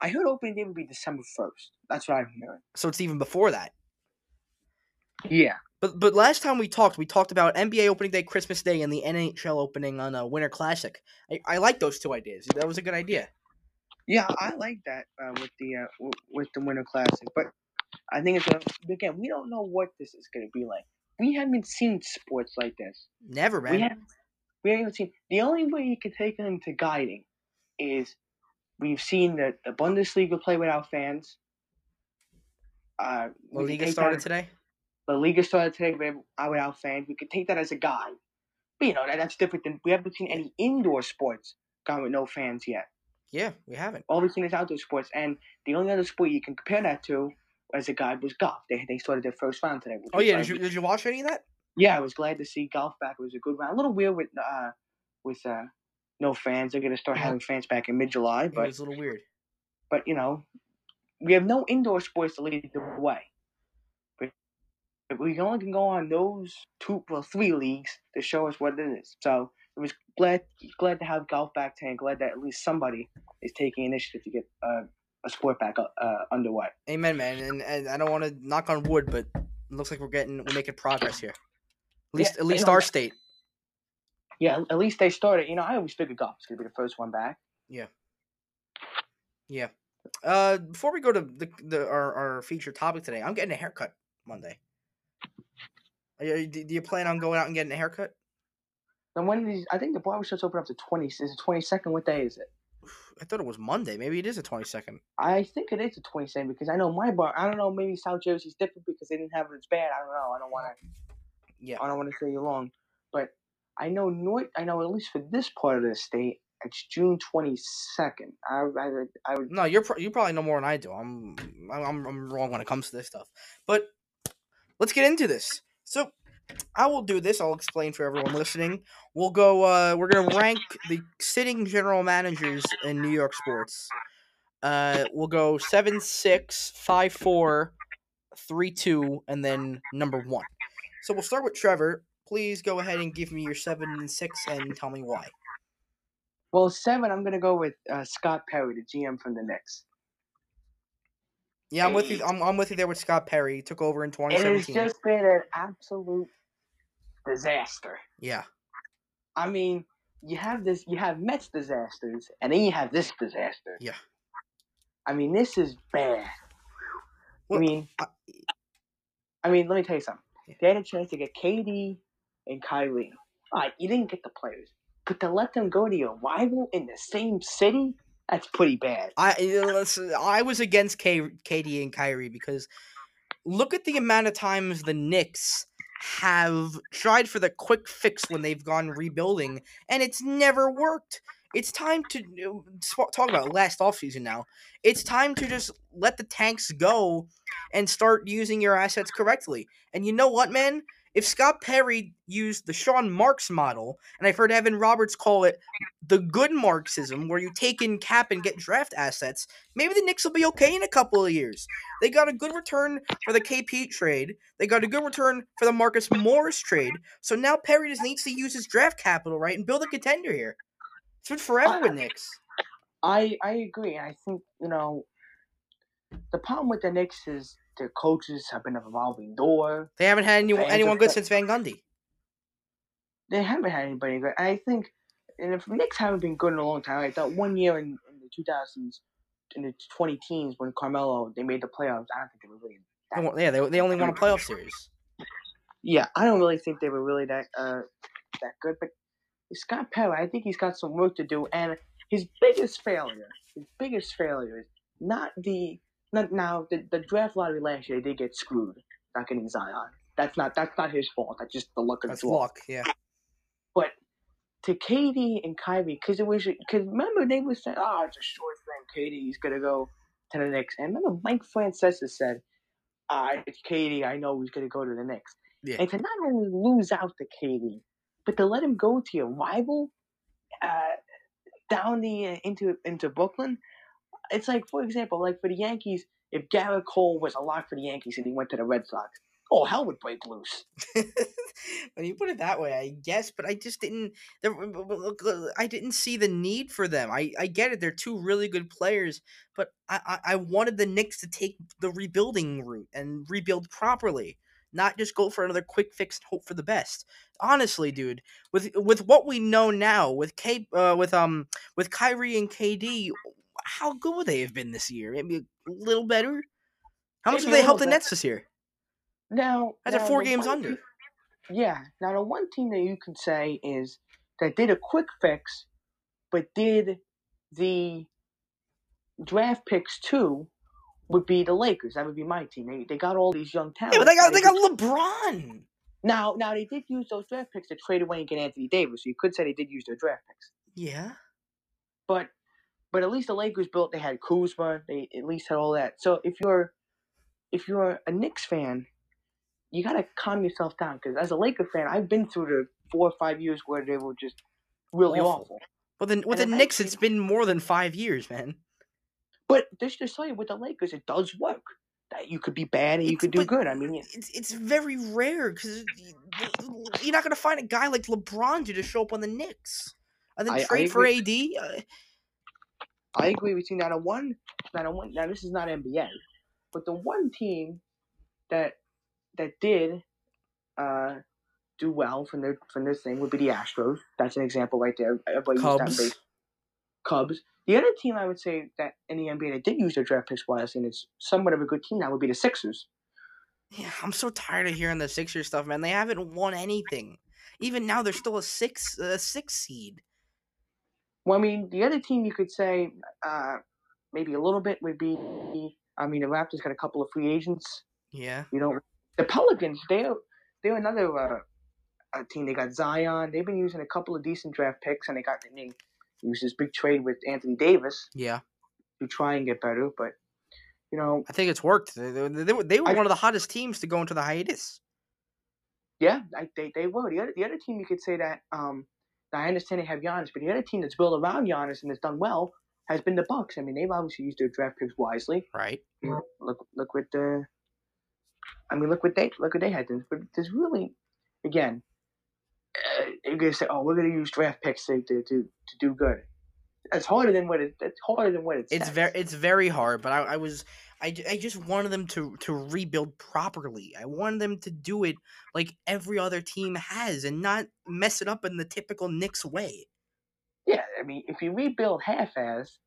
[SPEAKER 2] I heard opening day would be December first. That's what I'm hearing.
[SPEAKER 1] So it's even before that.
[SPEAKER 2] Yeah.
[SPEAKER 1] But but last time we talked, we talked about NBA opening day, Christmas Day, and the NHL opening on a Winter Classic. I, I like those two ideas. That was a good idea.
[SPEAKER 2] Yeah, I like that uh, with the uh, w- with the Winter Classic, but I think it's a, again we don't know what this is going to be like. We haven't seen sports like this.
[SPEAKER 1] Never, man.
[SPEAKER 2] We haven't we haven't seen. The only way you can take them to guiding is we've seen that the Bundesliga play without fans. Uh,
[SPEAKER 1] La Liga started
[SPEAKER 2] that,
[SPEAKER 1] today.
[SPEAKER 2] The Liga started today uh, without fans. We could take that as a guide. But you know that, that's different than we haven't seen any indoor sports gone with no fans yet.
[SPEAKER 1] Yeah, we haven't.
[SPEAKER 2] all we've seen is outdoor sports, and the only other sport you can compare that to as a guide was golf. They they started their first round today.
[SPEAKER 1] Oh yeah, did you did you watch any of that?
[SPEAKER 2] Yeah, I was glad to see golf back. It was a good round. A little weird with uh with uh no fans. They're gonna start having fans back in mid July, but
[SPEAKER 1] it's a little weird.
[SPEAKER 2] but you know we have no indoor sports to lead the way. But, we only can go on those two well three leagues to show us what it is. So it was glad glad to have golf back today. and Glad that at least somebody is taking initiative to get uh, a sport back uh, underway.
[SPEAKER 1] Amen, man. And, and I don't want to knock on wood, but it looks like we're getting we're making progress here. At least
[SPEAKER 2] Yeah,
[SPEAKER 1] at least our state.
[SPEAKER 2] Yeah, at least they started. You know, I always figured golf was gonna be the first one back.
[SPEAKER 1] Yeah. Yeah. Uh, before we go to the, the our, our featured topic today, I'm getting a haircut Monday. Are you, do do you plan on going out and getting a haircut?
[SPEAKER 2] Then when these, I think the barbershops open up to twenty. Is it twenty second? What day is it?
[SPEAKER 1] I thought it was Monday. Maybe it is the 22nd.
[SPEAKER 2] I think it is the twenty second because I know my bar. I don't know. Maybe South Jersey's different because they didn't have it as bad. I don't know. I don't want to.
[SPEAKER 1] Yeah.
[SPEAKER 2] I don't want to say you wrong, but I know North. I know at least for this part of the state, it's June twenty second. I I would- I would.
[SPEAKER 1] No, you're pro- you probably know more than I do. I'm I'm I'm wrong when it comes to this stuff. But let's get into this. So I will do this. I'll explain for everyone listening. We'll go. Uh, we're gonna rank the sitting general managers in New York sports. Uh, we'll go seven, six, five, four, three, two, and then number one. So we'll start with Trevor. Please go ahead and give me your seven and six, and tell me why.
[SPEAKER 2] Well, seven. I'm gonna go with uh, Scott Perry, the GM from the Knicks.
[SPEAKER 1] Yeah, I'm with you. I'm, I'm with you there with Scott Perry. He took over in 2017.
[SPEAKER 2] It has just been an absolute disaster.
[SPEAKER 1] Yeah.
[SPEAKER 2] I mean, you have this, you have Mets disasters, and then you have this disaster.
[SPEAKER 1] Yeah.
[SPEAKER 2] I mean, this is bad.
[SPEAKER 1] Well,
[SPEAKER 2] I mean,
[SPEAKER 1] I-
[SPEAKER 2] I mean, let me tell you something. They had a chance to get KD and Kyrie. All right, you didn't get the players, but to let them go to your rival in the same city, that's pretty bad.
[SPEAKER 1] I listen, I was against K, KD and Kyrie because look at the amount of times the Knicks have tried for the quick fix when they've gone rebuilding, and it's never worked. It's time to uh, talk about last offseason now. It's time to just let the tanks go and start using your assets correctly. And you know what, man? If Scott Perry used the Sean Marks model, and I've heard Evan Roberts call it the good Marxism, where you take in cap and get draft assets, maybe the Knicks will be okay in a couple of years. They got a good return for the KP trade. They got a good return for the Marcus Morris trade. So now Perry just needs to use his draft capital, right, and build a contender here. It's been forever with Knicks.
[SPEAKER 2] I I agree. I think you know the problem with the Knicks is their coaches have been a revolving door.
[SPEAKER 1] They haven't had anyone,
[SPEAKER 2] Fans
[SPEAKER 1] anyone good since Van Gundy.
[SPEAKER 2] They haven't had anybody good. I think, and if Knicks haven't been good in a long time, like that one year in, in the 2000s, in the 20 teens when Carmelo they made the playoffs, I don't think they were really.
[SPEAKER 1] Won- Yeah, they, they only won a playoff series.
[SPEAKER 2] Yeah, I don't really think they were really that uh that good. But Scott Perry, I think he's got some work to do. And his biggest failure, his biggest failure is not the not now the, the draft lottery last year. They did get screwed not getting Zion. That's not that's not his fault. That's just the luck of
[SPEAKER 1] That's
[SPEAKER 2] the draw.
[SPEAKER 1] luck, yeah.
[SPEAKER 2] But to KD and Kyrie, because it was because remember they were saying, oh, it's a short thing. KD's gonna go to the Knicks. And remember, Mike Francesa said, uh, KD, I know he's going to go to the Knicks."
[SPEAKER 1] Yeah.
[SPEAKER 2] And to not only lose out to KD, but to let him go to your rival uh, down the uh, into into Brooklyn, it's like, for example, like for the Yankees, if Gerrit Cole was a lock for the Yankees and he went to the Red Sox, oh hell would break loose.
[SPEAKER 1] when you put it that way, I guess, but I just didn't. I didn't see the need for them. I, I get it; they're two really good players, but I I wanted the Knicks to take the rebuilding route and rebuild properly, not just go for another quick fix and hope for the best. Honestly, dude, with with what we know now, with K, uh, with um, with Kyrie and KD, how good would they have been this year? Maybe a little better. How much
[SPEAKER 2] Maybe
[SPEAKER 1] have they help the. Nets this year?
[SPEAKER 2] Now,
[SPEAKER 1] That's
[SPEAKER 2] now
[SPEAKER 1] four games under.
[SPEAKER 2] team- yeah. Now the one team that you can say is that did a quick fix, but did the draft picks too, would be the Lakers. That would be my team. They, they got all these young talents.
[SPEAKER 1] Yeah, but they got they got LeBron.
[SPEAKER 2] Now, now they did use those draft picks to trade away and get Anthony Davis. So you could say they did use their draft picks.
[SPEAKER 1] Yeah.
[SPEAKER 2] But but at least the Lakers built. They had Kuzma. They at least had all that. So if you're if you're a Knicks fan, you gotta calm yourself down because as a Laker fan, I've been through the four or five years where they were just really
[SPEAKER 1] Awful.
[SPEAKER 2] awful.
[SPEAKER 1] Well, then with
[SPEAKER 2] And
[SPEAKER 1] the
[SPEAKER 2] if I
[SPEAKER 1] Knicks, it's been more than five years, man.
[SPEAKER 2] But this just tell you with the Lakers, it does work. That you could be bad and you
[SPEAKER 1] It's-
[SPEAKER 2] could do good. I mean,
[SPEAKER 1] It's it's very rare because you're not gonna find a guy like LeBron to just show up on the Knicks and then
[SPEAKER 2] I- I
[SPEAKER 1] trade for. AD. Uh,
[SPEAKER 2] I agree with you. Now the one, now the one, now this is not NBA, but the one team that that did uh, do well from their from their thing would be the Astros. That's an example right there. Everybody that
[SPEAKER 1] Cubs.
[SPEAKER 2] Cubs. The other team I would say that in the NBA that did use their draft picks wisely and it's somewhat of a good team now would be the Sixers.
[SPEAKER 1] Yeah, I'm so tired of hearing the Sixers stuff, man. They haven't won anything. Even now, they're still a six a six seed.
[SPEAKER 2] Well, I mean, the other team you could say uh, maybe a little bit would be. I mean, the Raptors got a couple of free agents.
[SPEAKER 1] Yeah.
[SPEAKER 2] You know, the Pelicans, they're they're another uh, team. They got Zion. They've been using a couple of decent draft picks, and they got they used this big trade with Anthony Davis
[SPEAKER 1] Yeah.
[SPEAKER 2] to try and get better. But you know,
[SPEAKER 1] I think it's worked. They, they, they were, they were
[SPEAKER 2] I-
[SPEAKER 1] one of the hottest teams to go into the hiatus.
[SPEAKER 2] yeah, I, they they were the other the other team. You could say that. Um, I understand they have Giannis, but the other team that's built around Giannis and has done well has been the Bucks. I mean, they've obviously used their draft picks wisely.
[SPEAKER 1] Right.
[SPEAKER 2] Look, look what the. I mean, look what they look what they had. But there's really, again, you're gonna say, "Oh, we're gonna use draft picks to to to, to do good." It's harder than what it. It's harder than what it
[SPEAKER 1] It's very it's very hard, but I, I was I, I just wanted them to to rebuild properly. I wanted them to do it like every other team has and not mess it up in the typical Knicks way.
[SPEAKER 2] Yeah, I mean, if you rebuild half-ass,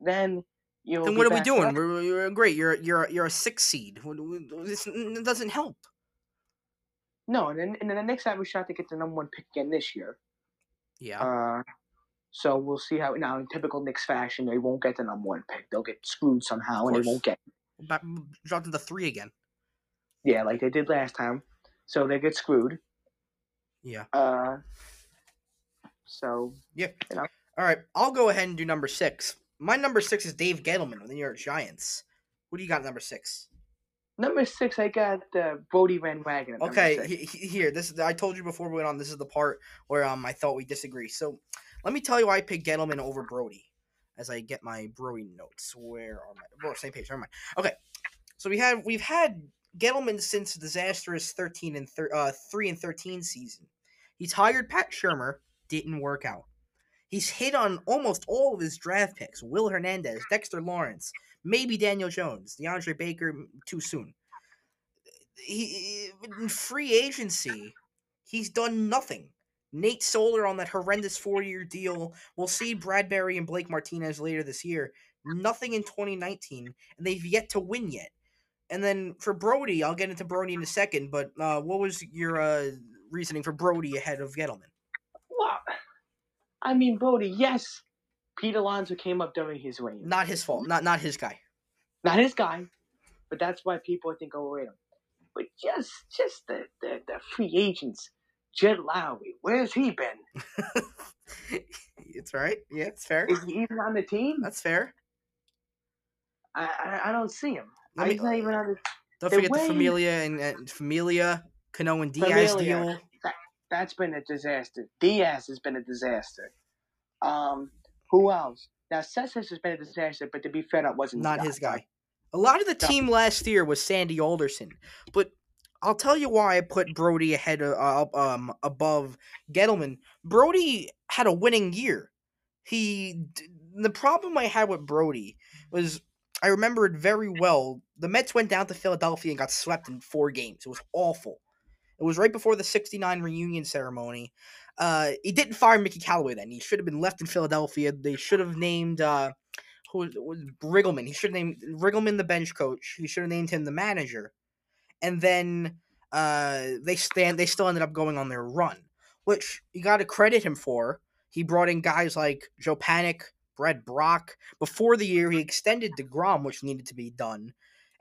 [SPEAKER 2] then you.
[SPEAKER 1] Then what are we doing? We're, we're great. You're you're you're a six seed. This it doesn't help.
[SPEAKER 2] No, and then and then the Knicks have a shot to get the number one pick again this year.
[SPEAKER 1] Yeah.
[SPEAKER 2] Uh, so we'll see how. Now, in typical Knicks fashion, they won't get the number one pick. They'll get screwed somehow, and they won't get.
[SPEAKER 1] Back, drop to the three again.
[SPEAKER 2] Yeah, like they did last time. So they get screwed.
[SPEAKER 1] Yeah.
[SPEAKER 2] Uh. So Yeah.
[SPEAKER 1] All right. I'll go ahead and do number six. My number six is Dave Gettleman with the New York Giants. What do you got number six?
[SPEAKER 2] Number six, I got uh, Brodie Van number
[SPEAKER 1] Okay, he- he- here. This is I told you before we went on. This is the part where um I thought we disagree. So let me tell you why I picked Gettleman over Brodie. As I get my Brodie notes, where are my? Oh, same page. Never mind. Okay, so we have we've had Gettleman since disastrous thirteen and thir- uh three and thirteen season. He's hired Pat Shurmur, didn't work out. He's hit on almost all of his draft picks: Will Hernandez, Dexter Lawrence, maybe Daniel Jones, DeAndre Baker, too soon he in free agency, he's done nothing. Nate Solder on that horrendous four-year deal. We'll see Bradberry and Blake Martinez later this year. Nothing in 2019, and they've yet to win yet. And then for Brodie, I'll get into Brodie in a second. But uh, what was your uh, reasoning for Brodie ahead of Gettleman?
[SPEAKER 2] Well, I mean, Brodie, yes, Pete Alonso came up during his reign.
[SPEAKER 1] Not his fault. Not not his guy.
[SPEAKER 2] Not his guy, but that's why people I think overrate him. But just, just the, the, the free agents, Jed Lowrie, where's he been?
[SPEAKER 1] it's right. Yeah, it's fair.
[SPEAKER 2] Is he even on the team?
[SPEAKER 1] That's fair.
[SPEAKER 2] I I, I don't see him.
[SPEAKER 1] Let
[SPEAKER 2] I
[SPEAKER 1] me-
[SPEAKER 2] not even under,
[SPEAKER 1] Don't
[SPEAKER 2] the
[SPEAKER 1] forget the
[SPEAKER 2] way-
[SPEAKER 1] Familia and, and Familia, Cano and Diaz
[SPEAKER 2] Familia.
[SPEAKER 1] deal.
[SPEAKER 2] that's been a disaster. Diaz has been a disaster. Um, who else? Now Cessus has been a disaster, but to be fair, that wasn't
[SPEAKER 1] Not his guy. A lot of the
[SPEAKER 2] No.
[SPEAKER 1] team last year was Sandy Alderson, but I'll tell you why I put Brodie ahead of uh, um above Gettleman. Brodie had a winning year. He the problem I had with Brodie was I remember it very well. The Mets went down to Philadelphia and got swept in four games. It was awful. It was right before the '69 reunion ceremony. Uh, he didn't fire Mickey Callaway then. He should have been left in Philadelphia. They should have named uh, who was, Riggleman. He should have named Riggleman the bench coach. He should have named him the manager. And then uh, they stand. They still ended up going on their run, which you got to credit him for. He brought in guys like Joe Panik, Brad Brach. Before the year, he extended Degrom, which needed to be done.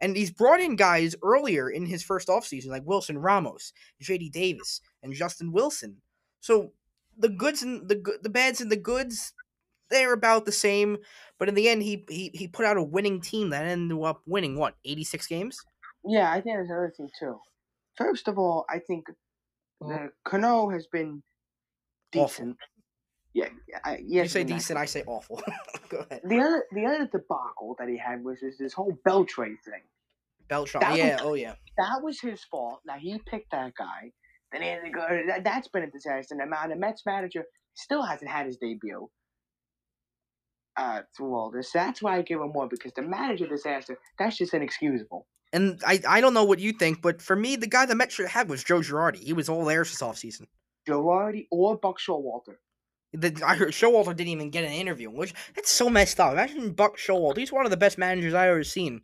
[SPEAKER 1] And he's brought in guys earlier in his first offseason, like Wilson Ramos, JD Davis, and Justin Wilson. So the goods and the the bads and the goods, they're about the same. But in the end, he he he put out a winning team that ended up winning what eighty six games.
[SPEAKER 2] Yeah, I think there's another thing too. First of all, I think the Cano has been
[SPEAKER 1] Awful.
[SPEAKER 2] decent. Yeah, I,
[SPEAKER 1] You say
[SPEAKER 2] I-
[SPEAKER 1] decent, I say awful. Go ahead.
[SPEAKER 2] The other, the other debacle that he had was this, this whole Beltray thing.
[SPEAKER 1] Beltran.
[SPEAKER 2] Oh that
[SPEAKER 1] Yeah.
[SPEAKER 2] was-
[SPEAKER 1] Oh yeah.
[SPEAKER 2] That was his fault. Now he picked that guy. Then he had go. That, that's been a disaster. And now the Mets manager still hasn't had his debut. Uh, through all this, that's why I give him more because the manager disaster. That's just inexcusable.
[SPEAKER 1] And I, I don't know what you think, but for me, the guy the Mets should have had was Joe Girardi. He was all there this offseason.
[SPEAKER 2] Girardi or Buck Showalter.
[SPEAKER 1] The, I heard Showalter didn't even get an interview, which that's so messed up. Imagine Buck Showalter. He's one of the best managers I ever seen,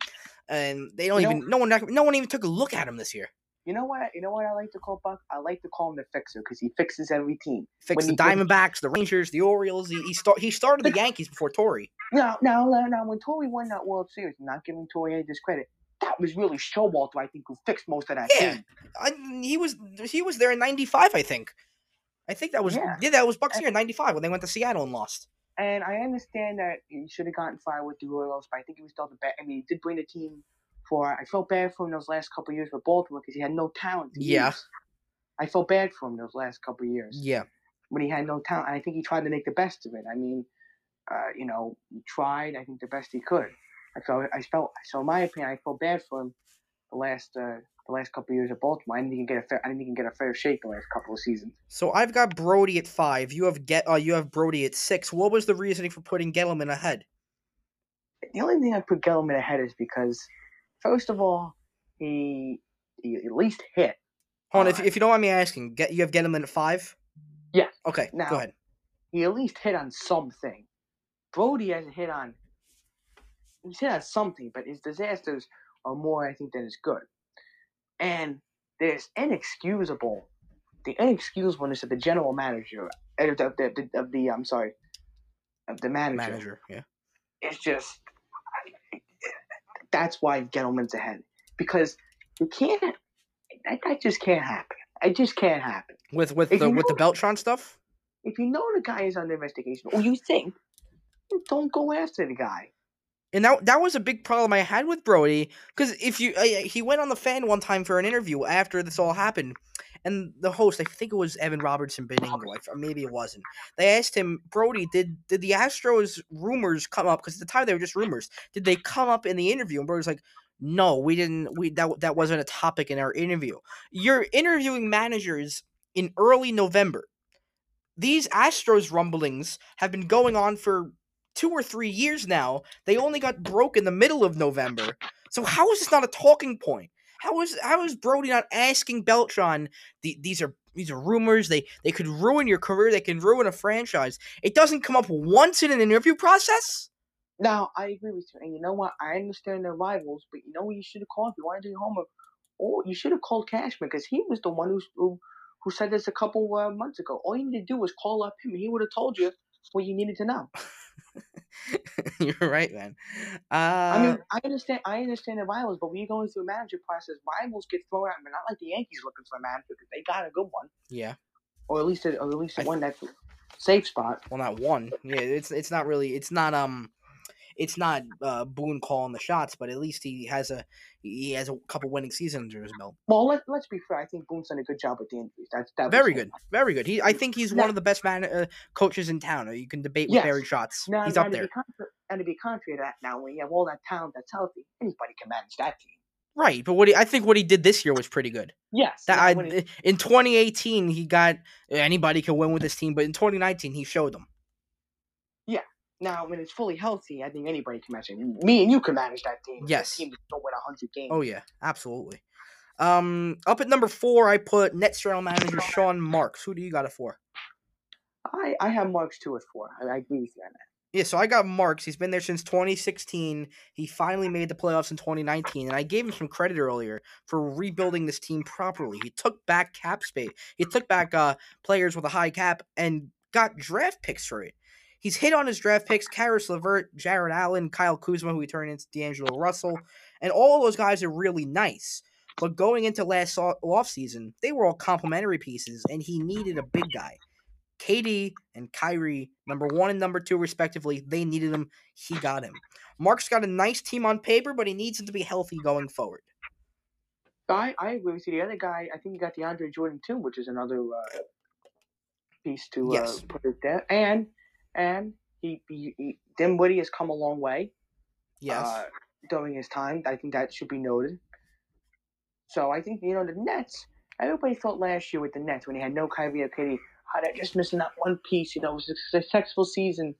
[SPEAKER 1] and they don't
[SPEAKER 2] You know-
[SPEAKER 1] even no one no one even took a look at him this year.
[SPEAKER 2] You know what? You know what I like to call Buck? I like to call him the fixer because he fixes every team.
[SPEAKER 1] Fix
[SPEAKER 2] When
[SPEAKER 1] the Diamondbacks, the Rangers, the Orioles. He he, start, he started the Yankees before Torre.
[SPEAKER 2] Now, now, now, now, when Torre won that World Series, I'm not giving Torre any discredit. That was really Showalter, I think, who fixed most of that
[SPEAKER 1] Yeah.
[SPEAKER 2] team.
[SPEAKER 1] I, he was he was there in '95, I think. I think that was yeah,
[SPEAKER 2] Yeah.
[SPEAKER 1] that was Bucks year in '95 when they went to Seattle and lost.
[SPEAKER 2] And I understand that he should have gotten fired with the Royals, but I think he was still the best. I mean, he did bring the team for. I felt bad for him those last couple of years with Baltimore because he had no talent.
[SPEAKER 1] Yeah.
[SPEAKER 2] use. I felt bad for him those last couple of years
[SPEAKER 1] Yeah,
[SPEAKER 2] when he had no talent. And I think he tried to make the best of it. I mean, uh, you know, he tried. I think the best he could. I felt. I felt. So in my opinion, I felt bad for him the last. Uh, the last couple of years at Baltimore, I didn't even get a fair. I didn't even get a fair shake the last couple of seasons.
[SPEAKER 1] So I've got Brodie at five. You have get uh, you have Brodie at six. What was the reasoning for putting Gettleman ahead?
[SPEAKER 2] the only thing I put Gelman ahead is because, first of all, he he at least hit.
[SPEAKER 1] Hold on, if, if you don't mind me asking, get you have get Gettleman at five.
[SPEAKER 2] Yeah.
[SPEAKER 1] Okay,
[SPEAKER 2] Now-
[SPEAKER 1] go ahead.
[SPEAKER 2] He at least hit on something. Brodie hasn't hit on. He's hit on something, but his disasters are more, I think, than his good. And there's inexcusable, the inexcusableness of the general manager, uh, of the, of the, of the I'm sorry, of the manager.
[SPEAKER 1] Manager. Yeah.
[SPEAKER 2] It's just that's why Gettleman's ahead because you can't. That, that just can't happen. It just can't happen.
[SPEAKER 1] With with
[SPEAKER 2] If
[SPEAKER 1] the
[SPEAKER 2] you
[SPEAKER 1] with the Beltran stuff.
[SPEAKER 2] If you know the guy is under investigation, or you think, don't go after the guy.
[SPEAKER 1] And that that was a big problem I had with Brodie because if you uh, he went on the fan one time for an interview after this all happened, and the host I think it was Evan Robertson f- or maybe it wasn't. They asked him, Brodie, did did the Astros rumors come up? Because at the time they were just rumors. Did they come up in the interview? And Brodie's like, No, we didn't. We that that wasn't a topic in our interview. You're interviewing managers in early November. These Astros rumblings have been going on for two or three years now. They only got broke in the middle of November. So how is this not a talking point? How is how is Brodie not asking Beltran? The, these are these are rumors. They they could ruin your career. They can ruin a franchise. It doesn't come up once in an interview process.
[SPEAKER 2] Now I agree with you, and you know what? I understand they're rivals, but you know what you should have called if you want to do your homework. Or you should have called Cashman because he was the one who who, who said this a couple uh, months ago. All you need to do was call up him, and he would have told you what you needed to know.
[SPEAKER 1] You're right, man. Uh,
[SPEAKER 2] I mean, I understand. I understand the rivals, but when you're going through a manager process, rivals get thrown out. I not like the Yankees looking for a manager because they got a good one,
[SPEAKER 1] yeah.
[SPEAKER 2] or at least a, or at least a
[SPEAKER 1] I-
[SPEAKER 2] one that's a safe spot.
[SPEAKER 1] Well, not one. Yeah, it's it's not really. It's not um. It's not uh, Boone calling the shots, but at least he has a he has a couple winning seasons under his belt.
[SPEAKER 2] Well, let, let's be fair. I think Boone's done a good job with the injuries. That's that
[SPEAKER 1] Very
[SPEAKER 2] him.
[SPEAKER 1] good, very good. He I think he's
[SPEAKER 2] Now-
[SPEAKER 1] one of the best man uh, coaches in town. You can debate with
[SPEAKER 2] Yes.
[SPEAKER 1] Barry Trotz.
[SPEAKER 2] Now,
[SPEAKER 1] he's
[SPEAKER 2] now
[SPEAKER 1] up there.
[SPEAKER 2] Contra- and to be contrary to that, now when you have all that talent that's healthy, anybody can manage that team.
[SPEAKER 1] Right, but what he, I think what he did this year was pretty good.
[SPEAKER 2] Yes.
[SPEAKER 1] That I, in 2018 he got anybody can win with this team, but in 2019 he showed them.
[SPEAKER 2] Now when it's fully healthy, I think anybody can manage it. Me and you can manage that team.
[SPEAKER 1] Yes.
[SPEAKER 2] The team that don't win hundred games.
[SPEAKER 1] Oh yeah, absolutely. Um, up at number four, I put Nets general manager Sean Marks. Who do you got it for?
[SPEAKER 2] I, I have Marks two at four. I, I agree with you on that.
[SPEAKER 1] Yeah, so I got Marks. He's been there since 2016. He finally made the playoffs in 2019, and I gave him some credit earlier for rebuilding this team properly. He took back cap space. He took back uh, players with a high cap and got draft picks for it. He's hit on his draft picks: Caris LeVert, Jarrett Allen, Kyle Kuzma, who he turned into D'Angelo Russell, and all of those guys are really nice. But going into last o- offseason, they were all complementary pieces, and he needed a big guy. KD and Kyrie, number one and number two, respectively, they needed him. He got him. Mark's got a nice team on paper, but he needs him to be healthy going forward.
[SPEAKER 2] I, I agree with you. The other guy, I think you got DeAndre Jordan too, which is another uh, piece to
[SPEAKER 1] Yes.
[SPEAKER 2] uh, put it there. And and he, he, he Dinwiddie has come a long way.
[SPEAKER 1] Yes.
[SPEAKER 2] uh, during his time. I think that should be noted. So I think you know the Nets. Everybody thought last year with the Nets when they had no Kyrie or KD, how they're just missing that one piece. You know, it was a successful season.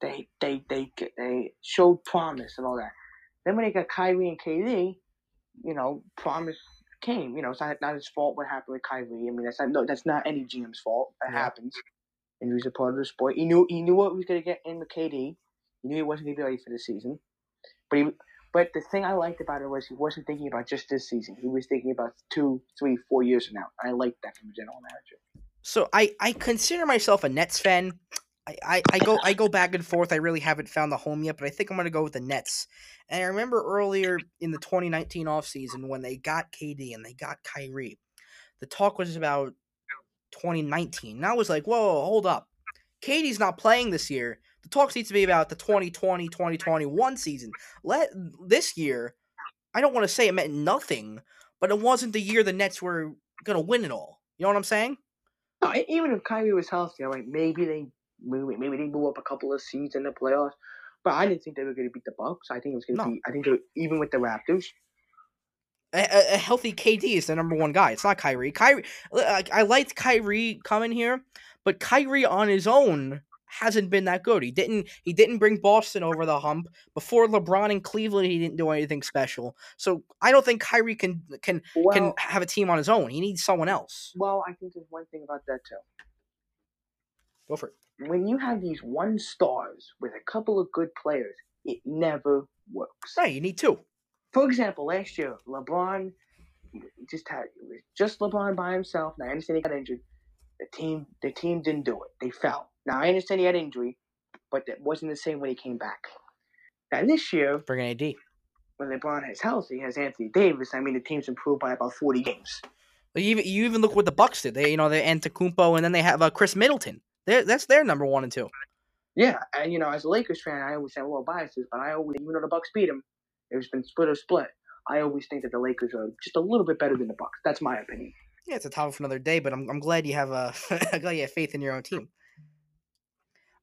[SPEAKER 2] They they they they showed promise and all that. Then when they got Kyrie and KD, you know, promise came. You know, it's not not his fault what happened with Kyrie. I mean, that's not no, that's not any GM's fault. That
[SPEAKER 1] Yeah.
[SPEAKER 2] happens. Injuries a part of the sport. He knew he knew what he was gonna get in with KD. He knew he wasn't gonna be ready for the season. But he, but the thing I liked about it was he wasn't thinking about just this season. He was thinking about two, three, four years from now. I liked that from a general manager.
[SPEAKER 1] So I, I consider myself a Nets fan. I, I, I go I go back and forth. I really haven't found the home yet, but I think I'm gonna go with the Nets. And I remember earlier in the 2019 offseason when they got KD and they got Kyrie, the talk was about 2019. And I was like, whoa, hold up. KD's not playing this year. The talk needs to be about the 2020 2021 season. Let this year, I don't want to say it meant nothing, but it wasn't the year the Nets were gonna win it all. You know what I'm saying?
[SPEAKER 2] No, even if Kyrie was healthy, I'm like maybe they maybe, maybe they move up a couple of seeds in the playoffs. But I didn't think they were going to beat the Bucks. I think it was going to
[SPEAKER 1] No.
[SPEAKER 2] be. I think they were, even with the Raptors.
[SPEAKER 1] A, a- healthy KD is the number one guy. It's not Kyrie. Kyrie, I, I liked Kyrie coming here, but Kyrie on his own hasn't been that good. He didn't. He didn't bring Boston over the hump before LeBron in Cleveland. He didn't do anything special. So I don't think Kyrie can can
[SPEAKER 2] Well,
[SPEAKER 1] can have a team on his own. He needs someone else.
[SPEAKER 2] well, I think there's one thing about that too.
[SPEAKER 1] Go for it.
[SPEAKER 2] When you have these one stars with a couple of good players, it never works.
[SPEAKER 1] Right, you need two.
[SPEAKER 2] For example, last year, LeBron just had it was just LeBron by himself. Now I understand he got injured. The team, the team didn't do it. They fell. Now I understand he had injury, but that wasn't the same when he came back. Now this year,
[SPEAKER 1] Bring an AD.
[SPEAKER 2] when LeBron is healthy, has Anthony Davis. I mean, the team's improved by about forty games.
[SPEAKER 1] You even, you even look what the Bucks did. They you know they Antetokounmpo and then they have uh, Khris Middleton. They're, that's their number one and two.
[SPEAKER 2] Yeah, and you know, as a Lakers fan, I always have a little biased, but I always, even though the Bucks beat him, it's been split or split. I always think that the Lakers are just a little bit better than the Bucks. That's my opinion.
[SPEAKER 1] Yeah, it's a topic for another day, but I'm, I'm glad you have a I'm glad you have faith in your own team.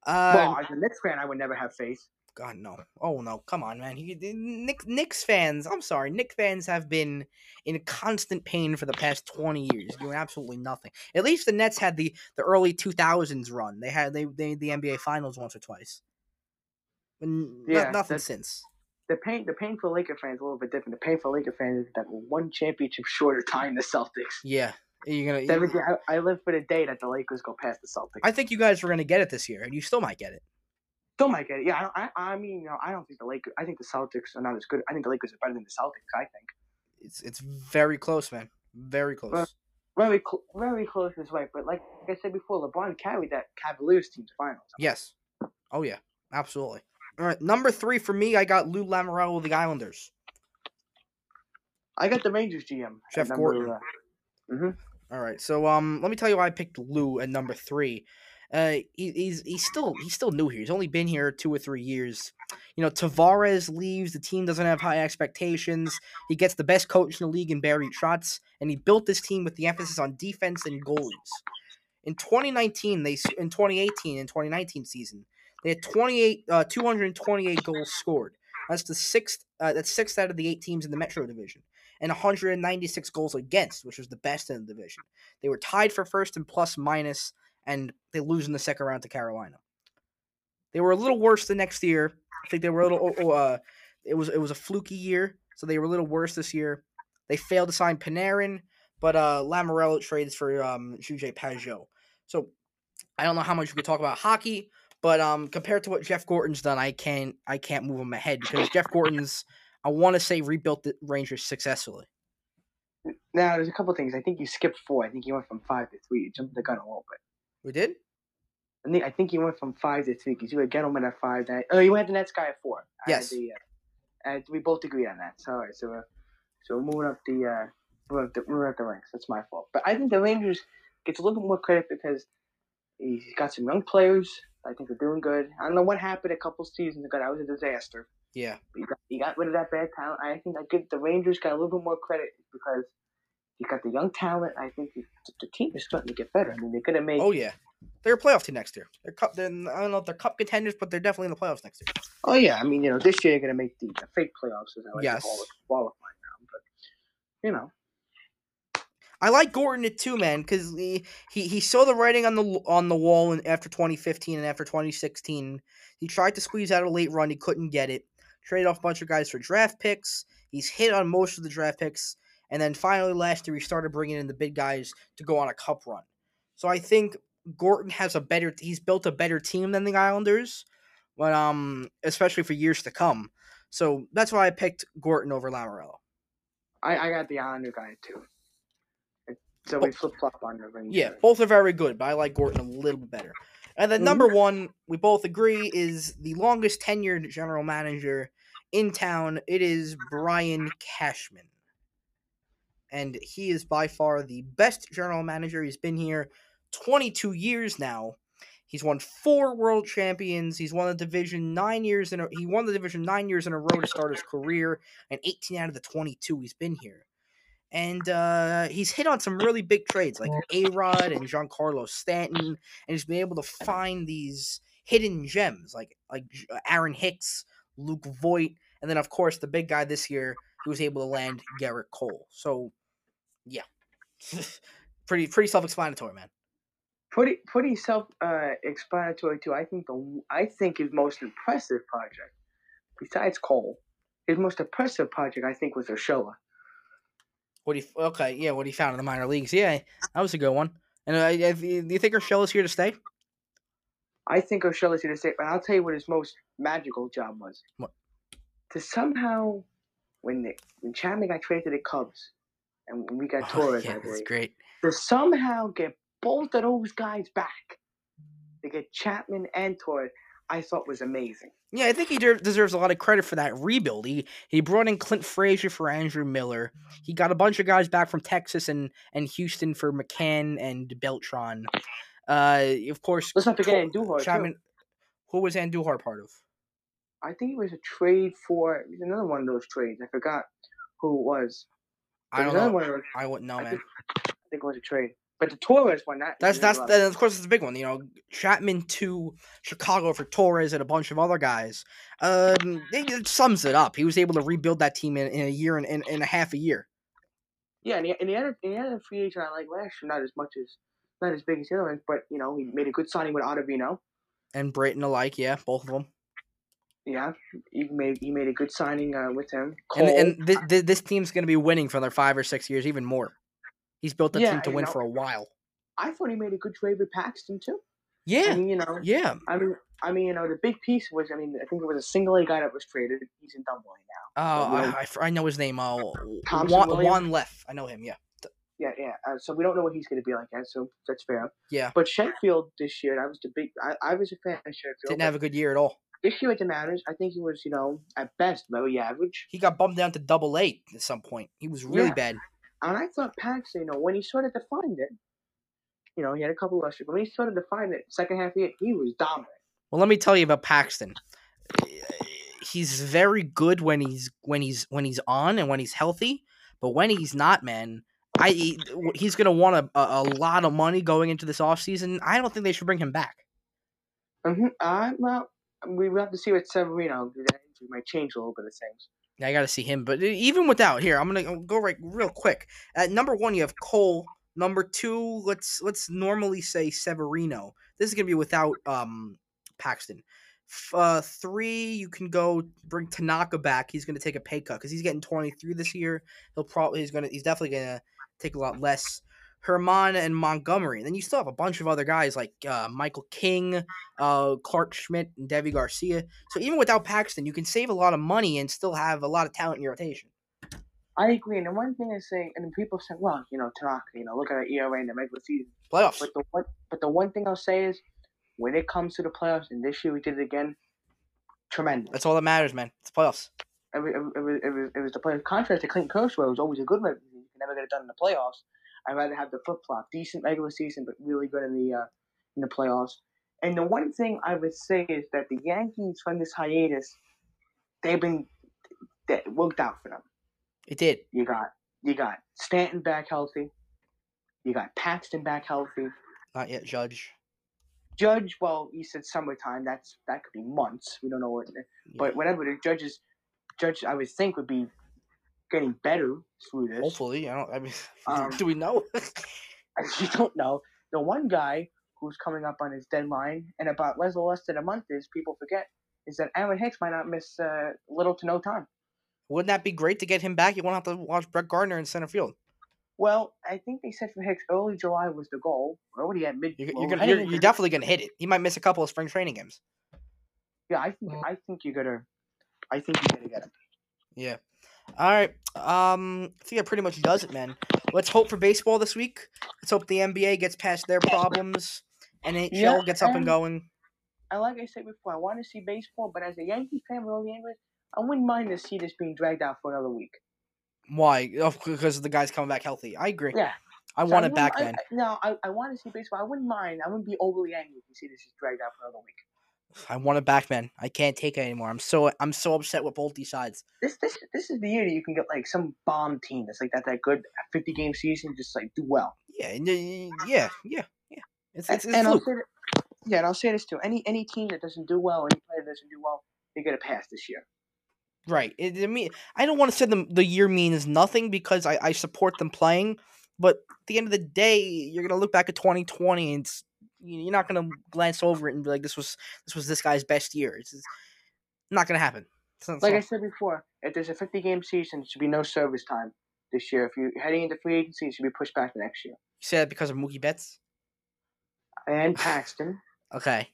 [SPEAKER 1] Uh,
[SPEAKER 2] well, as a Knicks fan, I would never have faith.
[SPEAKER 1] God no! Oh no! Come on, man. He, Nick, Knicks fans. I'm sorry. Knicks fans have been in constant pain for the past 20 years, doing absolutely nothing. At least the Nets had the the early 2000s run. They had they they the NBA Finals once or twice. But n- no-
[SPEAKER 2] Yeah,
[SPEAKER 1] nothing since.
[SPEAKER 2] The pain, the pain for Laker fans is a little bit different. The pain for Laker fans is that one championship short of tying the Celtics.
[SPEAKER 1] Yeah, you're gonna.
[SPEAKER 2] Seven, I, I live for the day that the Lakers go past the Celtics.
[SPEAKER 1] I think you guys were gonna get it this year, and you still might get it.
[SPEAKER 2] still might get it. Yeah, I, I, I mean, you know, I don't think the Lakers. I think the Celtics are not as good. I think the Lakers are better than the Celtics. I think
[SPEAKER 1] It's it's very close, man. Very close.
[SPEAKER 2] very, cl- very close is right. But like, like I said before, LeBron carried that Cavaliers team to finals.
[SPEAKER 1] Yes. Oh yeah, absolutely. All right, number three for me, I got Lou Lamoriello of the Islanders.
[SPEAKER 2] I got the Rangers GM.
[SPEAKER 1] Jeff Gorton.
[SPEAKER 2] uh,
[SPEAKER 1] All right, so um, let me tell you why I picked Lou at number three, Uh, he, he's he's still he's still new here. He's only been here two or three years. You know, Tavares leaves. The team doesn't have high expectations. He gets the best coach in the league in Barry Trotz, and he built this team with the emphasis on defense and goalies. In 2019, they in 2018 and 2019 season, they had 28 uh, 228 goals scored. That's the sixth. Uh, that's sixth out of the eight teams in the Metro Division, and 196 goals against, which was the best in the division. They were tied for first in plus minus, and they lose in the second round to Carolina. They were a little worse the next year. I think they were a little. oh, Uh, it was it was a fluky year, so they were a little worse this year. They failed to sign Panarin, but uh, Lamoriello trades for um, J.G. Pageau. So I don't know how much we could talk about hockey, but um, compared to what Jeff Gorton's done, I can't I can't move him ahead because Jeff Gorton's I want to say rebuilt the Rangers successfully.
[SPEAKER 2] Now, there's a couple things. I think you skipped four. I think you went from five to three. You jumped the gun a little bit.
[SPEAKER 1] We did.
[SPEAKER 2] I think I think you went from five to three because you had Gettleman at five. That, oh, you had the Nets guy at four.
[SPEAKER 1] Yes.
[SPEAKER 2] The, uh, and we both agreed on that. So, all right. So, uh, so we're moving up the uh, moving up the, moving up the ranks. That's my fault. But I think the Rangers gets a little bit more credit because he's got some young players. I think they're doing good. I don't know what happened a couple seasons ago. That was a disaster.
[SPEAKER 1] Yeah.
[SPEAKER 2] But you got, you got rid of that bad talent. I think I give the Rangers got a little bit more credit because you got the young talent. I think the, the team is starting to get better. I mean, they're gonna make.
[SPEAKER 1] Oh yeah. They're a playoff team next year. They're cup. They're, I don't know if they're cup contenders, but they're definitely in the playoffs next year.
[SPEAKER 2] Oh yeah, I mean, you know, this year you're gonna make the, the fake playoffs, as I like
[SPEAKER 1] Yes.
[SPEAKER 2] to call it, qualifying round. But you know,
[SPEAKER 1] I like Gorton it too, man, because he, he he saw the writing on the on the wall after 2015 and after 2016. He tried to squeeze out a late run, he couldn't get it. Traded off a bunch of guys for draft picks. He's hit on most of the draft picks, and then finally last year he started bringing in the big guys to go on a cup run. So I think Gorton has a better. He's built a better team than the Islanders, but um, especially for years to come. So that's why I picked Gorton over Lamoriello.
[SPEAKER 2] I, I got the Islander guy too. So we flip flop on
[SPEAKER 1] Yeah, both are very good, but I like Gorton a little bit better. And then
[SPEAKER 2] Mhm.
[SPEAKER 1] number one, we both agree, is the longest tenured general manager in town. It is Brian Cashman. And he is by far the best general manager. He's been here 22 years now. He's won four world champions. He's won the division nine years in a he won the division nine years in a row to start his career, and 18 out of the 22 he's been here and uh, he's hit on some really big trades like A Rod and Giancarlo Stanton, and he's been able to find these hidden gems like like Aaron Hicks, Luke Voit, and then of course the big guy this year who was able to land Gerrit Cole. So, yeah, pretty pretty self-explanatory, man.
[SPEAKER 2] pretty pretty self uh, explanatory too. I think the I think his most impressive project, besides Cole, his most impressive project I think was Urshela.
[SPEAKER 1] What he okay, yeah, what he found in the minor leagues, yeah, that was a good one. And uh, if you- do you think Urshela's here to stay?
[SPEAKER 2] I think Urshela's here to stay, but I'll tell you what his most magical job was.
[SPEAKER 1] What?
[SPEAKER 2] To somehow, when the, when Chapman got traded to the Cubs, and when we got Torres,
[SPEAKER 1] Oh, yeah,
[SPEAKER 2] I
[SPEAKER 1] that's
[SPEAKER 2] believe,
[SPEAKER 1] great.
[SPEAKER 2] to somehow get both of those guys back, to get Chapman and Torres, I thought was amazing.
[SPEAKER 1] Yeah, I think he de- deserves a lot of credit for that rebuild. He he brought in Clint Frazier for Andrew Miller. He got a bunch of guys back from Texas and and Houston for McCann and Beltran. Uh, of course,
[SPEAKER 2] Let's not forget
[SPEAKER 1] Tor-
[SPEAKER 2] Andujar, too.
[SPEAKER 1] Chapman. Who was Andujar part of?
[SPEAKER 2] I think it was a trade for it was another one of those trades. I forgot who it was.
[SPEAKER 1] I don't know.
[SPEAKER 2] one of those-
[SPEAKER 1] I wouldn't know,
[SPEAKER 2] I
[SPEAKER 1] man.
[SPEAKER 2] think, I think it was a trade. But the Torres one, that
[SPEAKER 1] That's that's that, of course it's a big one. You know, Chapman to Chicago for Torres and a bunch of other guys. Um, it, it sums it up. He was able to rebuild that team in, in a year and in, in a half a year.
[SPEAKER 2] yeah. And the, and the other and the other free agent I like last year, not as much as not as big as the other ones, but you know he made a good signing with Ottavino.
[SPEAKER 1] And Brayton alike, yeah, both of them.
[SPEAKER 2] Yeah, he made he made a good signing uh, with him. Cole,
[SPEAKER 1] And and th- th- this team's going to be winning for another five or six years, even more. He's built the
[SPEAKER 2] Yeah,
[SPEAKER 1] team to win
[SPEAKER 2] know.
[SPEAKER 1] for a while.
[SPEAKER 2] I thought he made a good trade with Paxton too.
[SPEAKER 1] Yeah,
[SPEAKER 2] I mean, you know,
[SPEAKER 1] yeah.
[SPEAKER 2] I mean, I mean, you know, the big piece was, I mean, I think it was a single A guy that was traded. He's in Double now.
[SPEAKER 1] Oh, I, I I know his name. Oh, Juan? Juan Leff. I know him. Yeah,
[SPEAKER 2] Yeah, yeah. Uh, so we don't know what he's going to be like yet, so that's fair.
[SPEAKER 1] yeah.
[SPEAKER 2] But Sheffield this year, I was the big. I, I was a fan of Sheffield.
[SPEAKER 1] Didn't have a good year at all.
[SPEAKER 2] this year at the Mariners, I think he was, you know, at best very average.
[SPEAKER 1] He got bumped down to double eight at some point. He was really
[SPEAKER 2] Yeah.
[SPEAKER 1] bad.
[SPEAKER 2] And I thought Paxton, you know, when he sort of defined it, You know, he had a couple of but when he started to find it second half of year, he was dominant.
[SPEAKER 1] Well, let me tell you about Paxton. He's very good when he's when he's when he's on and when he's healthy, but when he's not, man, I he's gonna want a, a, lot of money going into this offseason. I don't think they should bring him back.
[SPEAKER 2] Mm-hmm. Uh, well, we have to see what Severino. That injury might change a little bit of things.
[SPEAKER 1] I got to see him. But e, even without here, I'm gonna go right real quick. At number one, you have Cole. Number two, let's let's normally say Severino. This is gonna be without um Paxton. Uh, three, you can go bring Tanaka back. He's gonna take a pay cut because he's getting 23 this year. He'll probably he's gonna he's definitely gonna take a lot less. German and Montgomery. And then you still have a bunch of other guys like uh, Michael King, uh, Clarke Schmidt, and Deivi Garcia. So even without Paxton, you can save a lot of money and still have a lot of talent in your rotation.
[SPEAKER 2] I agree. And the one thing I say, and people say, well, you know, Tanaka, you know, look at the ERA in the regular season.
[SPEAKER 1] Playoffs.
[SPEAKER 2] But the one, but the one thing I'll say is, when it comes to the playoffs, and this year we did it again, tremendous.
[SPEAKER 1] That's all that matters, man. It's playoffs.
[SPEAKER 2] It, was- it, was, it, was, it was the play. Contrast to Clayton Kershaw, it was always a good regular season. You can never get it done in the playoffs. I'd rather have the flip flop, decent regular season, but really good in the uh, in the playoffs. And the one thing I would say is that the Yankees from this hiatus, they've been that worked out for them.
[SPEAKER 1] It did.
[SPEAKER 2] You got you got Stanton back healthy. You got Paxton back healthy.
[SPEAKER 1] Not yet, Judge.
[SPEAKER 2] Judge, well, you said summertime. That's that could be months. We don't know what, but whatever the judges, Judge, I would think would be getting better through this.
[SPEAKER 1] Hopefully, I don't. I mean,
[SPEAKER 2] Um,
[SPEAKER 1] do we know?
[SPEAKER 2] you don't know. The one guy who's coming up on his deadline in about less or less than a month is people forget is that Aaron Hicks might not miss uh, little to no time.
[SPEAKER 1] Wouldn't that be great to get him back? You won't have to watch Brett Gardner in center field.
[SPEAKER 2] Well, I think they said for Hicks early July was the goal. We're already at mid.
[SPEAKER 1] You're, you're gonna. You're, you're definitely gonna hit it. He might miss a couple of spring training games.
[SPEAKER 2] Yeah, I think I think you gotta. I think you're gonna get him.
[SPEAKER 1] Yeah. All right. Um, I think that pretty much does it, man. Let's hope for baseball this week. Let's hope the NBA gets past their problems. NHL
[SPEAKER 2] Yeah,
[SPEAKER 1] gets up and
[SPEAKER 2] and-
[SPEAKER 1] going.
[SPEAKER 2] And like I said before, I want to see baseball, but as a Yankee fan with all the Yankees, I wouldn't mind to see this being dragged out for another week.
[SPEAKER 1] Why? Oh, because the guy's coming back healthy. I agree.
[SPEAKER 2] Yeah.
[SPEAKER 1] I
[SPEAKER 2] So
[SPEAKER 1] want it back,
[SPEAKER 2] I-
[SPEAKER 1] man.
[SPEAKER 2] I- no, I, I want to see baseball. I wouldn't mind. I wouldn't be overly angry if you see this is dragged out for another week.
[SPEAKER 1] I want it back, man. I can't take it anymore. I'm so I'm so upset with both these sides.
[SPEAKER 2] This this this is the year that you can get like some bomb team that's like that that good fifty game season just like do well.
[SPEAKER 1] Yeah, and, yeah, yeah, yeah. It's it's, it's
[SPEAKER 2] and I'll say that, yeah, and I'll say this too. Any any team that doesn't do well, any player that doesn't do well, they get a pass this year.
[SPEAKER 1] Right. It, I mean, I don't want to say the the year means nothing because I, I support them playing, but at the end of the day, you're gonna look back at 2020 and you're not gonna glance over it and be like, this was this was this guy's best year. It's, it's not gonna happen. It's not- it's
[SPEAKER 2] Like I said before, if there's a fifty game season, there should be no service time this year. If you're heading into free agency, it should be pushed back to next year.
[SPEAKER 1] you say that because of Mookie Betts.
[SPEAKER 2] And Paxton,
[SPEAKER 1] Okay.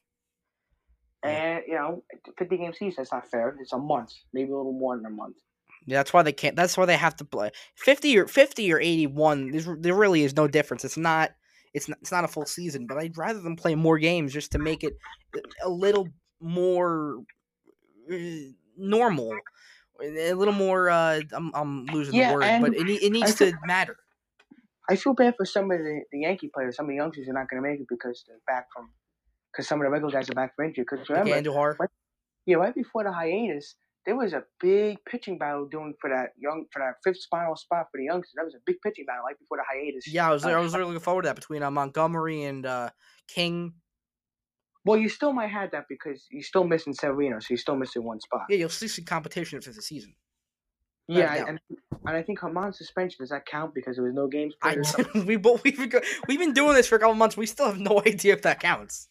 [SPEAKER 2] And you know, fifty game season. That's not fair. It's a month, maybe a little more than a month.
[SPEAKER 1] Yeah, that's why they can't. That's why they have to play 50 or 50 or 81. There's, there really is no difference. It's not. It's not. It's not a full season. But I'd rather them play more games just to make it a little more uh, normal, a little more. Uh, I'm I'm losing
[SPEAKER 2] Yeah,
[SPEAKER 1] the word, but it, it needs
[SPEAKER 2] feel-
[SPEAKER 1] to matter.
[SPEAKER 2] I feel bad for some of the, the Yankee players. Some of the youngsters are not going to make it because they're back from, because some of the regular guys are back from injury. Because
[SPEAKER 1] Like
[SPEAKER 2] remember,
[SPEAKER 1] Andujar.
[SPEAKER 2] yeah, right before the hiatus, there was a big pitching battle doing for that young for that fifth spinal spot for the youngsters. That was a big pitching battle right before the hiatus.
[SPEAKER 1] Yeah, I was
[SPEAKER 2] Uh,
[SPEAKER 1] I was really looking forward to that between uh, Montgomery and uh, King.
[SPEAKER 2] Well, you still might have that because you're still missing Severino, so you're still missing one spot.
[SPEAKER 1] Yeah, you'll see some competition for the season.
[SPEAKER 2] Yeah, and, and I think Haman's suspension does that count because there was no games
[SPEAKER 1] I
[SPEAKER 2] played? or
[SPEAKER 1] we both we've been, we've been doing this for a couple months. We still have no idea if that counts.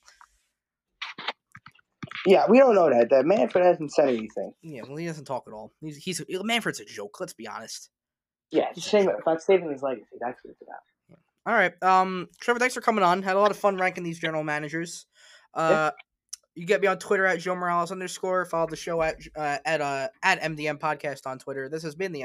[SPEAKER 2] Yeah, we don't know that. That Manfred hasn't said anything.
[SPEAKER 1] Yeah, well, he doesn't talk at all. He's he's Manfred's a joke. Let's be honest.
[SPEAKER 2] Yeah,
[SPEAKER 1] He's
[SPEAKER 2] it's
[SPEAKER 1] joke.
[SPEAKER 2] about saving his legacy. That's what it's about.
[SPEAKER 1] All right, um, Trevor, thanks for coming on. Had a lot of fun ranking these general managers. Uh, you get me on Twitter at Joe Morales underscore. Follow the show at uh, at uh, at MDM podcast on Twitter. This has been the